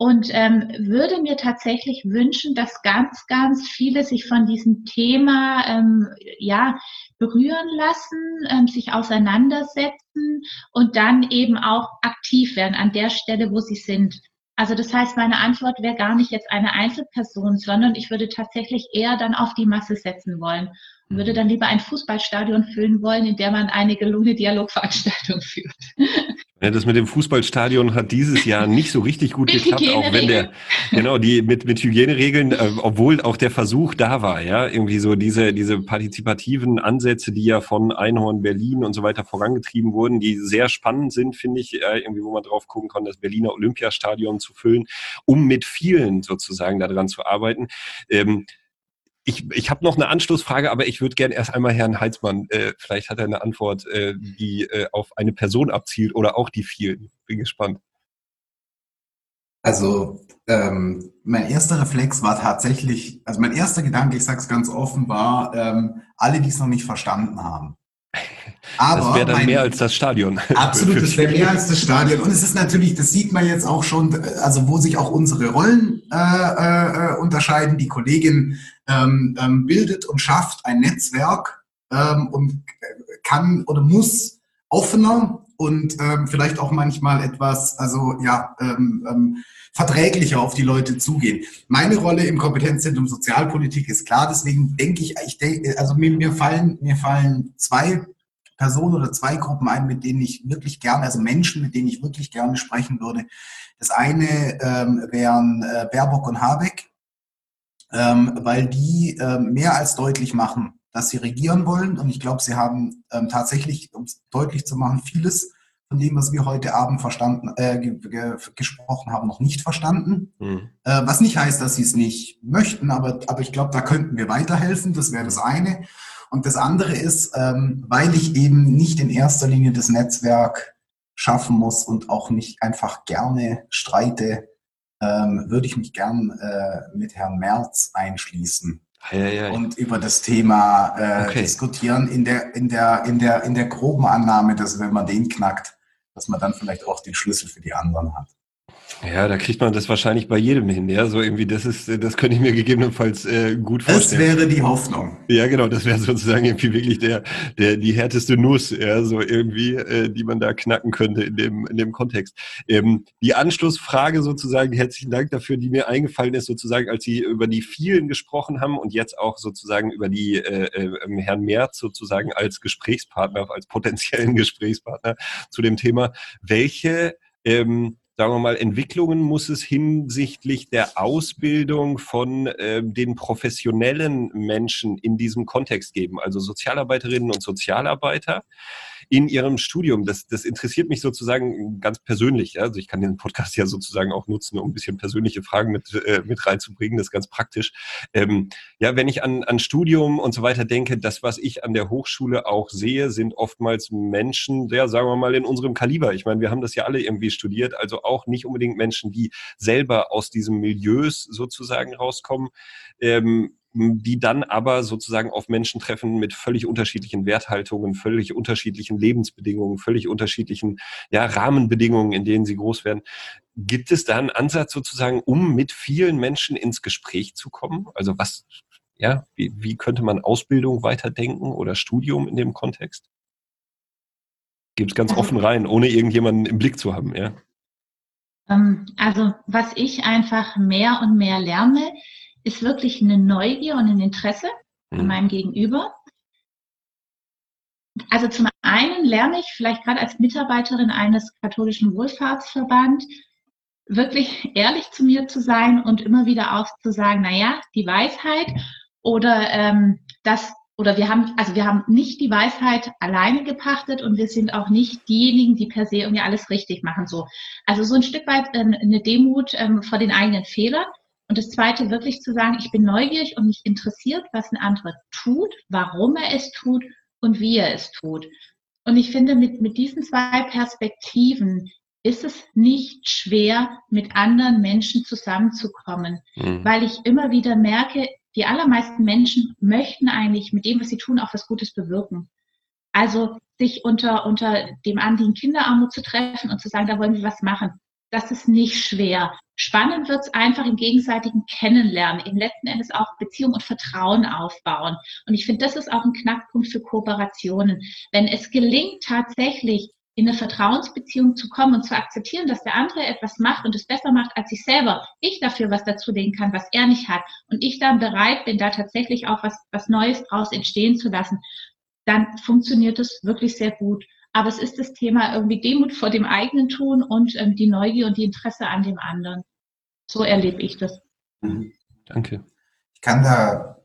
und ähm, würde mir tatsächlich wünschen, dass ganz, ganz viele sich von diesem Thema ähm, ja berühren lassen, ähm, sich auseinandersetzen und dann eben auch aktiv werden an der Stelle, wo sie sind. Also das heißt, meine Antwort wäre gar nicht jetzt eine Einzelperson, sondern ich würde tatsächlich eher dann auf die Masse setzen wollen und würde mhm. dann lieber ein Fußballstadion füllen wollen, in der man eine gelungene Dialogveranstaltung führt.
Ja, das mit dem Fußballstadion hat dieses Jahr nicht so richtig gut geklappt, auch wenn der, genau, die mit, mit Hygieneregeln, äh, obwohl auch der Versuch da war, ja, irgendwie so diese, diese partizipativen Ansätze, die ja von Einhorn Berlin und so weiter vorangetrieben wurden, die sehr spannend sind, finde ich, äh, irgendwie, wo man drauf gucken kann, das Berliner Olympiastadion zu füllen, um mit vielen sozusagen daran zu arbeiten. Ähm, ich, ich habe noch eine Anschlussfrage, aber ich würde gerne erst einmal Herrn Heitzmann, äh, vielleicht hat er eine Antwort, äh, die äh, auf eine Person abzielt oder auch die vielen. Bin gespannt.
Also ähm, mein erster Reflex war tatsächlich, also mein erster Gedanke, ich sage es ganz offen, war, ähm, alle, die es noch nicht verstanden haben.
Aber das wäre dann mein, mehr als das Stadion.
Absolut, das wäre mehr als das Stadion. Und es ist natürlich, das sieht man jetzt auch schon, also wo sich auch unsere Rollen äh, äh, unterscheiden. Die Kollegin ähm, ähm, bildet und schafft ein Netzwerk ähm, und kann oder muss offener und ähm, vielleicht auch manchmal etwas, also ja, ähm, ähm, verträglicher auf die Leute zugehen. Meine Rolle im Kompetenzzentrum Sozialpolitik ist klar, deswegen denke ich, ich denke, also mir, mir fallen mir fallen zwei Personen oder zwei Gruppen ein, mit denen ich wirklich gerne, also Menschen, mit denen ich wirklich gerne sprechen würde. Das eine ähm, wären äh, Baerbock und Habeck, ähm, weil die ähm, mehr als deutlich machen, dass sie regieren wollen. Und ich glaube, sie haben ähm, tatsächlich, um es deutlich zu machen, vieles von dem, was wir heute Abend verstanden, äh, gesprochen haben, noch nicht verstanden. Mhm. Äh, was nicht heißt, dass sie es nicht möchten, aber, aber ich glaube, da könnten wir weiterhelfen. Das wäre das eine. Und das andere ist, ähm, weil ich eben nicht in erster Linie das Netzwerk schaffen muss und auch nicht einfach gerne streite, ähm, würde ich mich gern äh, mit Herrn Merz einschließen. Ei, ei, Und über das Thema äh, okay. diskutieren in der, in, der, in, der, in der groben Annahme, dass wenn man den knackt, dass man dann vielleicht auch den Schlüssel für die anderen hat.
Ja, da kriegt man das wahrscheinlich bei jedem hin. Ja, so irgendwie, das ist, das könnte ich mir gegebenenfalls äh, gut vorstellen.
Das wäre die Hoffnung.
Ja, genau, das wäre sozusagen irgendwie wirklich der, der, die härteste Nuss, ja, so irgendwie, äh, die man da knacken könnte in dem, in dem Kontext. Ähm, die Anschlussfrage sozusagen, herzlichen Dank dafür, die mir eingefallen ist, sozusagen, als Sie über die vielen gesprochen haben und jetzt auch sozusagen über die äh, äh, Herrn Merz sozusagen als Gesprächspartner, als potenziellen Gesprächspartner zu dem Thema. Welche ähm, sagen wir mal, Entwicklungen muss es hinsichtlich der Ausbildung von äh, den professionellen Menschen in diesem Kontext geben, also Sozialarbeiterinnen und Sozialarbeiter, in ihrem Studium. Das, das interessiert mich sozusagen ganz persönlich. Ja? Also ich kann den Podcast ja sozusagen auch nutzen, um ein bisschen persönliche Fragen mit, äh, mit reinzubringen. Das ist ganz praktisch. Ähm, ja, wenn ich an, an Studium und so weiter denke, das, was ich an der Hochschule auch sehe, sind oftmals Menschen, ja, sagen wir mal, in unserem Kaliber. Ich meine, wir haben das ja alle irgendwie studiert, also auch nicht unbedingt Menschen, die selber aus diesem Milieus sozusagen rauskommen. Ähm, die dann aber sozusagen auf Menschen treffen mit völlig unterschiedlichen Werthaltungen, völlig unterschiedlichen Lebensbedingungen, völlig unterschiedlichen ja, Rahmenbedingungen, in denen sie groß werden. Gibt es da einen Ansatz sozusagen, um mit vielen Menschen ins Gespräch zu kommen? Also was, ja, wie, wie könnte man Ausbildung weiterdenken oder Studium in dem Kontext? Gibt es ganz also, offen rein, ohne irgendjemanden im Blick zu haben, ja?
Ähm, also was ich einfach mehr und mehr lerne, ist wirklich eine Neugier und ein Interesse mhm. an meinem Gegenüber. Also zum einen lerne ich vielleicht gerade als Mitarbeiterin eines katholischen Wohlfahrtsverbands wirklich ehrlich zu mir zu sein und immer wieder auch zu sagen, naja, die Weisheit oder ähm, das oder wir haben, also wir haben nicht die Weisheit alleine gepachtet und wir sind auch nicht diejenigen, die per se irgendwie alles richtig machen. So, also so ein Stück weit ähm, eine Demut ähm, vor den eigenen Fehlern. Und das Zweite, wirklich zu sagen, ich bin neugierig und mich interessiert, was ein anderer tut, warum er es tut und wie er es tut. Und ich finde, mit, mit diesen zwei Perspektiven ist es nicht schwer, mit anderen Menschen zusammenzukommen, mhm. weil ich immer wieder merke, die allermeisten Menschen möchten eigentlich mit dem, was sie tun, auch was Gutes bewirken. Also sich unter, unter dem Anliegen Kinderarmut zu treffen und zu sagen, da wollen wir was machen das ist nicht schwer. Spannend wird es einfach im gegenseitigen Kennenlernen, im letzten Endes auch Beziehung und Vertrauen aufbauen. Und ich finde, das ist auch ein Knackpunkt für Kooperationen. Wenn es gelingt, tatsächlich in eine Vertrauensbeziehung zu kommen und zu akzeptieren, dass der andere etwas macht und es besser macht als ich selber, ich dafür was dazulegen kann, was er nicht hat und ich dann bereit bin, da tatsächlich auch was, was Neues draus entstehen zu lassen, dann funktioniert es wirklich sehr gut. Aber es ist das Thema irgendwie Demut vor dem eigenen Tun und ähm, die Neugier und die Interesse an dem anderen. So erlebe ich das.
Mhm. Danke.
Ich kann da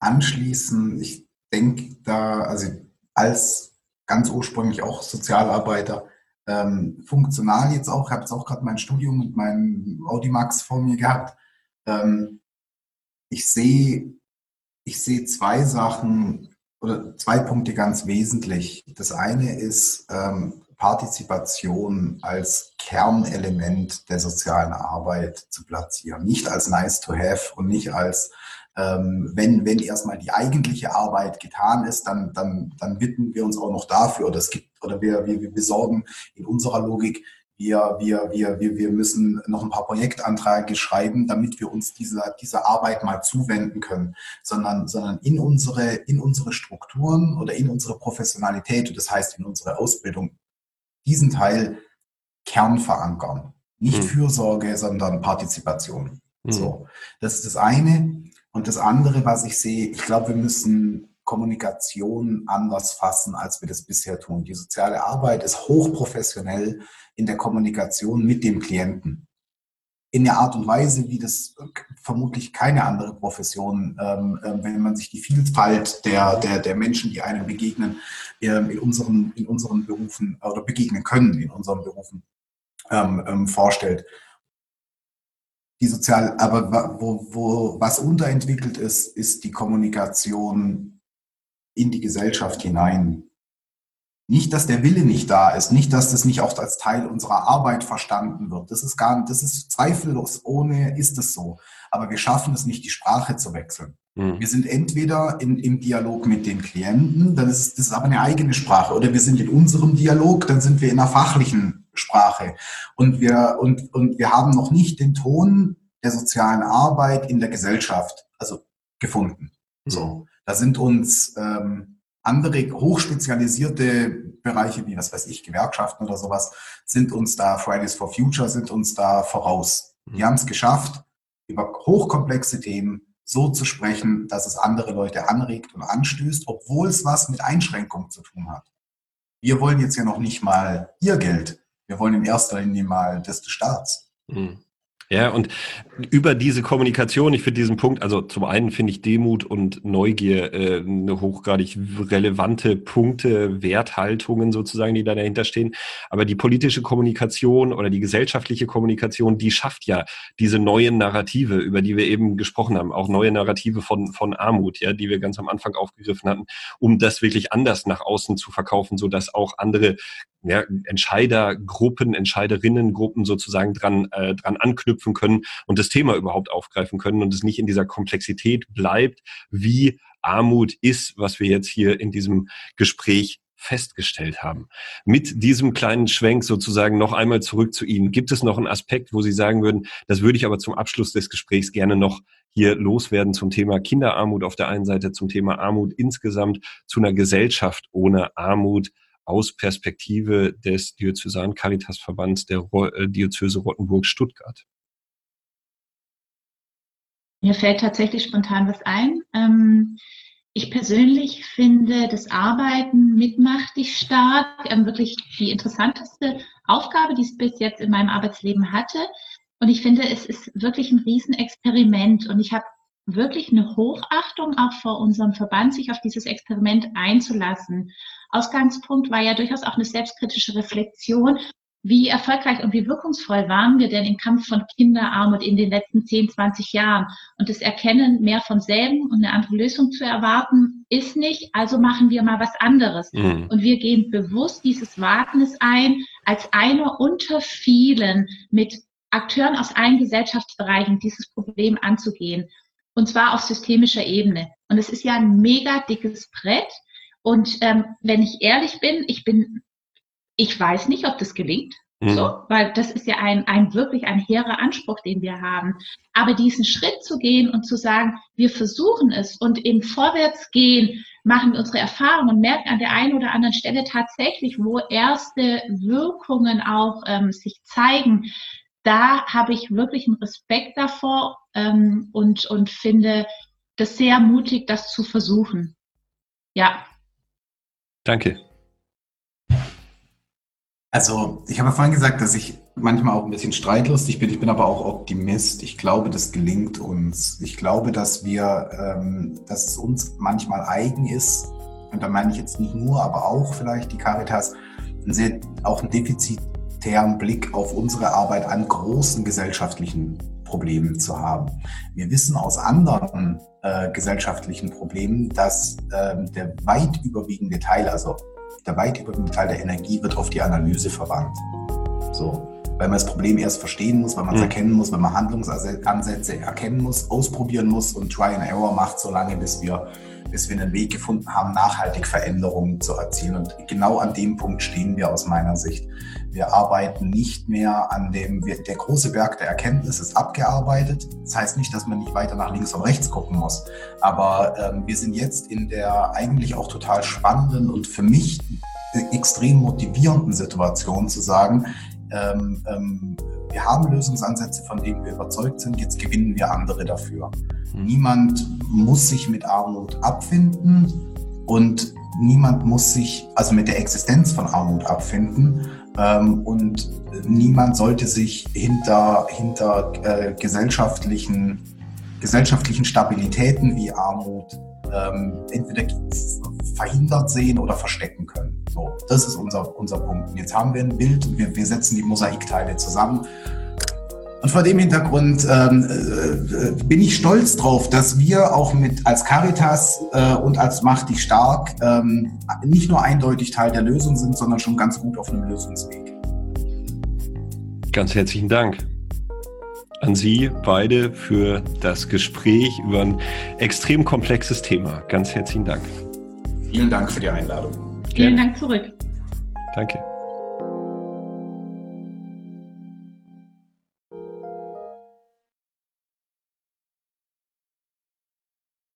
anschließen, ich denke da, also als ganz ursprünglich auch Sozialarbeiter, ähm, funktional jetzt auch, ich habe jetzt auch gerade mein Studium und mein Audimax vor mir gehabt. Ähm, ich sehe ich sehe zwei Sachen oder zwei Punkte ganz wesentlich. Das eine ist ähm, Partizipation als Kernelement der sozialen Arbeit zu platzieren. Nicht als nice to have und nicht als ähm, wenn, wenn erstmal die eigentliche Arbeit getan ist, dann, dann, dann widmen wir uns auch noch dafür oder es gibt, oder wir, wir, wir besorgen in unserer Logik, wir, wir, wir, wir, wir müssen noch ein paar Projektanträge schreiben, damit wir uns dieser, dieser Arbeit mal zuwenden können, sondern, sondern in unsere, in unsere Strukturen oder in unsere Professionalität, das heißt in unsere Ausbildung, diesen Teil Kern verankern. Nicht mhm. Fürsorge, sondern Partizipation. Mhm. So. Das ist das eine. Und das andere, was ich sehe, ich glaube, wir müssen Kommunikation anders fassen, als wir das bisher tun. Die soziale Arbeit ist hochprofessionell in der Kommunikation mit dem Klienten. In der Art und Weise, wie das vermutlich keine andere Profession, ähm, äh, wenn man sich die Vielfalt der, der, der Menschen, die einem begegnen, ähm, in, unseren, in unseren Berufen oder begegnen können in unseren Berufen ähm, ähm vorstellt die sozial, aber wo, wo, was unterentwickelt ist, ist die Kommunikation in die Gesellschaft hinein. Nicht, dass der Wille nicht da ist, nicht, dass das nicht auch als Teil unserer Arbeit verstanden wird. Das ist gar, das ist zweifellos, ohne ist es so. Aber wir schaffen es nicht, die Sprache zu wechseln. Mhm. Wir sind entweder in, im Dialog mit den Klienten, dann ist das ist aber eine eigene Sprache, oder wir sind in unserem Dialog, dann sind wir in einer fachlichen Sprache. Und wir, und, und wir haben noch nicht den Ton der sozialen Arbeit in der Gesellschaft, also gefunden. Mhm. So, da sind uns ähm, andere hochspezialisierte Bereiche wie, was weiß ich, Gewerkschaften oder sowas, sind uns da, Fridays for Future sind uns da voraus. Die mhm. haben es geschafft, über hochkomplexe Themen so zu sprechen, dass es andere Leute anregt und anstößt, obwohl es was mit Einschränkungen zu tun hat. Wir wollen jetzt ja noch nicht mal ihr Geld. Wir wollen in erster Linie mal das des Staats.
Mhm. Ja, und über diese Kommunikation, ich finde diesen Punkt, also zum einen finde ich Demut und Neugier äh, eine hochgradig relevante Punkte, Werthaltungen sozusagen, die da dahinter stehen. Aber die politische Kommunikation oder die gesellschaftliche Kommunikation, die schafft ja diese neuen Narrative, über die wir eben gesprochen haben, auch neue Narrative von, von Armut, ja, die wir ganz am Anfang aufgegriffen hatten, um das wirklich anders nach außen zu verkaufen, so dass auch andere ja, Entscheidergruppen, Entscheiderinnengruppen sozusagen dran, äh, dran anknüpfen können und das Thema überhaupt aufgreifen können und es nicht in dieser Komplexität bleibt, wie Armut ist, was wir jetzt hier in diesem Gespräch festgestellt haben. Mit diesem kleinen Schwenk sozusagen noch einmal zurück zu Ihnen. Gibt es noch einen Aspekt, wo Sie sagen würden, das würde ich aber zum Abschluss des Gesprächs gerne noch hier loswerden zum Thema Kinderarmut auf der einen Seite, zum Thema Armut insgesamt, zu einer Gesellschaft ohne Armut aus Perspektive des Diözesan Caritas Verbands der äh, Diözese Rottenburg-Stuttgart?
Mir fällt tatsächlich spontan was ein. Ähm, ich persönlich finde das Arbeiten mit Mach dich stark ähm, wirklich die interessanteste Aufgabe, die es bis jetzt in meinem Arbeitsleben hatte. Und ich finde, es ist wirklich ein Riesenexperiment. Und ich habe wirklich eine Hochachtung auch vor unserem Verband, sich auf dieses Experiment einzulassen. Ausgangspunkt war ja durchaus auch eine selbstkritische Reflexion. Wie erfolgreich und wie wirkungsvoll waren wir denn im Kampf von Kinderarmut in den letzten 10, 20 Jahren? Und das Erkennen, mehr vom selben und eine andere Lösung zu erwarten, ist nicht. Also machen wir mal was anderes. Mhm. Und wir gehen bewusst dieses Wagnis ein, als einer unter vielen mit Akteuren aus allen Gesellschaftsbereichen dieses Problem anzugehen. Und zwar auf systemischer Ebene. Und es ist ja ein mega dickes Brett. Und ähm, wenn ich ehrlich bin, ich bin, ich weiß nicht, ob das gelingt. Mhm. So, weil das ist ja ein, ein wirklich ein hehrer Anspruch, den wir haben. Aber diesen Schritt zu gehen und zu sagen, wir versuchen es und im Vorwärtsgehen machen wir unsere Erfahrungen und merken an der einen oder anderen Stelle tatsächlich, wo erste Wirkungen auch ähm, sich zeigen. Da habe ich wirklich einen Respekt davor ähm, und, und finde das sehr mutig, das zu versuchen. Ja.
Danke.
Also, ich habe vorhin gesagt, dass ich manchmal auch ein bisschen streitlustig bin. Ich bin aber auch Optimist. Ich glaube, das gelingt uns. Ich glaube, dass wir, ähm, dass es uns manchmal eigen ist. Und da meine ich jetzt nicht nur, aber auch vielleicht die Caritas, ein sehr, auch ein defizitären Blick auf unsere Arbeit an großen gesellschaftlichen Problemen zu haben. Wir wissen aus anderen äh, gesellschaftlichen Problemen, dass äh, der weit überwiegende Teil, also der weit überwiegende Teil der Energie wird auf die Analyse verwandt. So. Weil man das Problem erst verstehen muss, weil man es mhm. erkennen muss, wenn man Handlungsansätze erkennen muss, ausprobieren muss und Try and Error macht, solange bis wir, bis wir einen Weg gefunden haben, nachhaltig Veränderungen zu erzielen. Und genau an dem Punkt stehen wir aus meiner Sicht. Wir arbeiten nicht mehr an dem, der große Berg der Erkenntnis ist abgearbeitet. Das heißt nicht, dass man nicht weiter nach links und rechts gucken muss. Aber ähm, wir sind jetzt in der eigentlich auch total spannenden und für mich extrem motivierenden Situation zu sagen, ähm, ähm, wir haben Lösungsansätze, von denen wir überzeugt sind, jetzt gewinnen wir andere dafür. Mhm. Niemand muss sich mit Armut abfinden und niemand muss sich also mit der Existenz von Armut abfinden ähm, und niemand sollte sich hinter, hinter äh, gesellschaftlichen, gesellschaftlichen Stabilitäten wie Armut ähm, entweder verhindert sehen oder verstecken können. So, das ist unser, unser Punkt. Und jetzt haben wir ein Bild und wir, wir setzen die Mosaikteile zusammen. Und vor dem Hintergrund ähm, äh, bin ich stolz drauf, dass wir auch mit als Caritas äh, und als Macht dich stark ähm, nicht nur eindeutig Teil der Lösung sind, sondern schon ganz gut auf einem Lösungsweg.
Ganz herzlichen Dank an Sie beide für das Gespräch über ein extrem komplexes Thema. Ganz herzlichen Dank.
Vielen Dank für die Einladung.
Vielen Dank zurück.
Danke.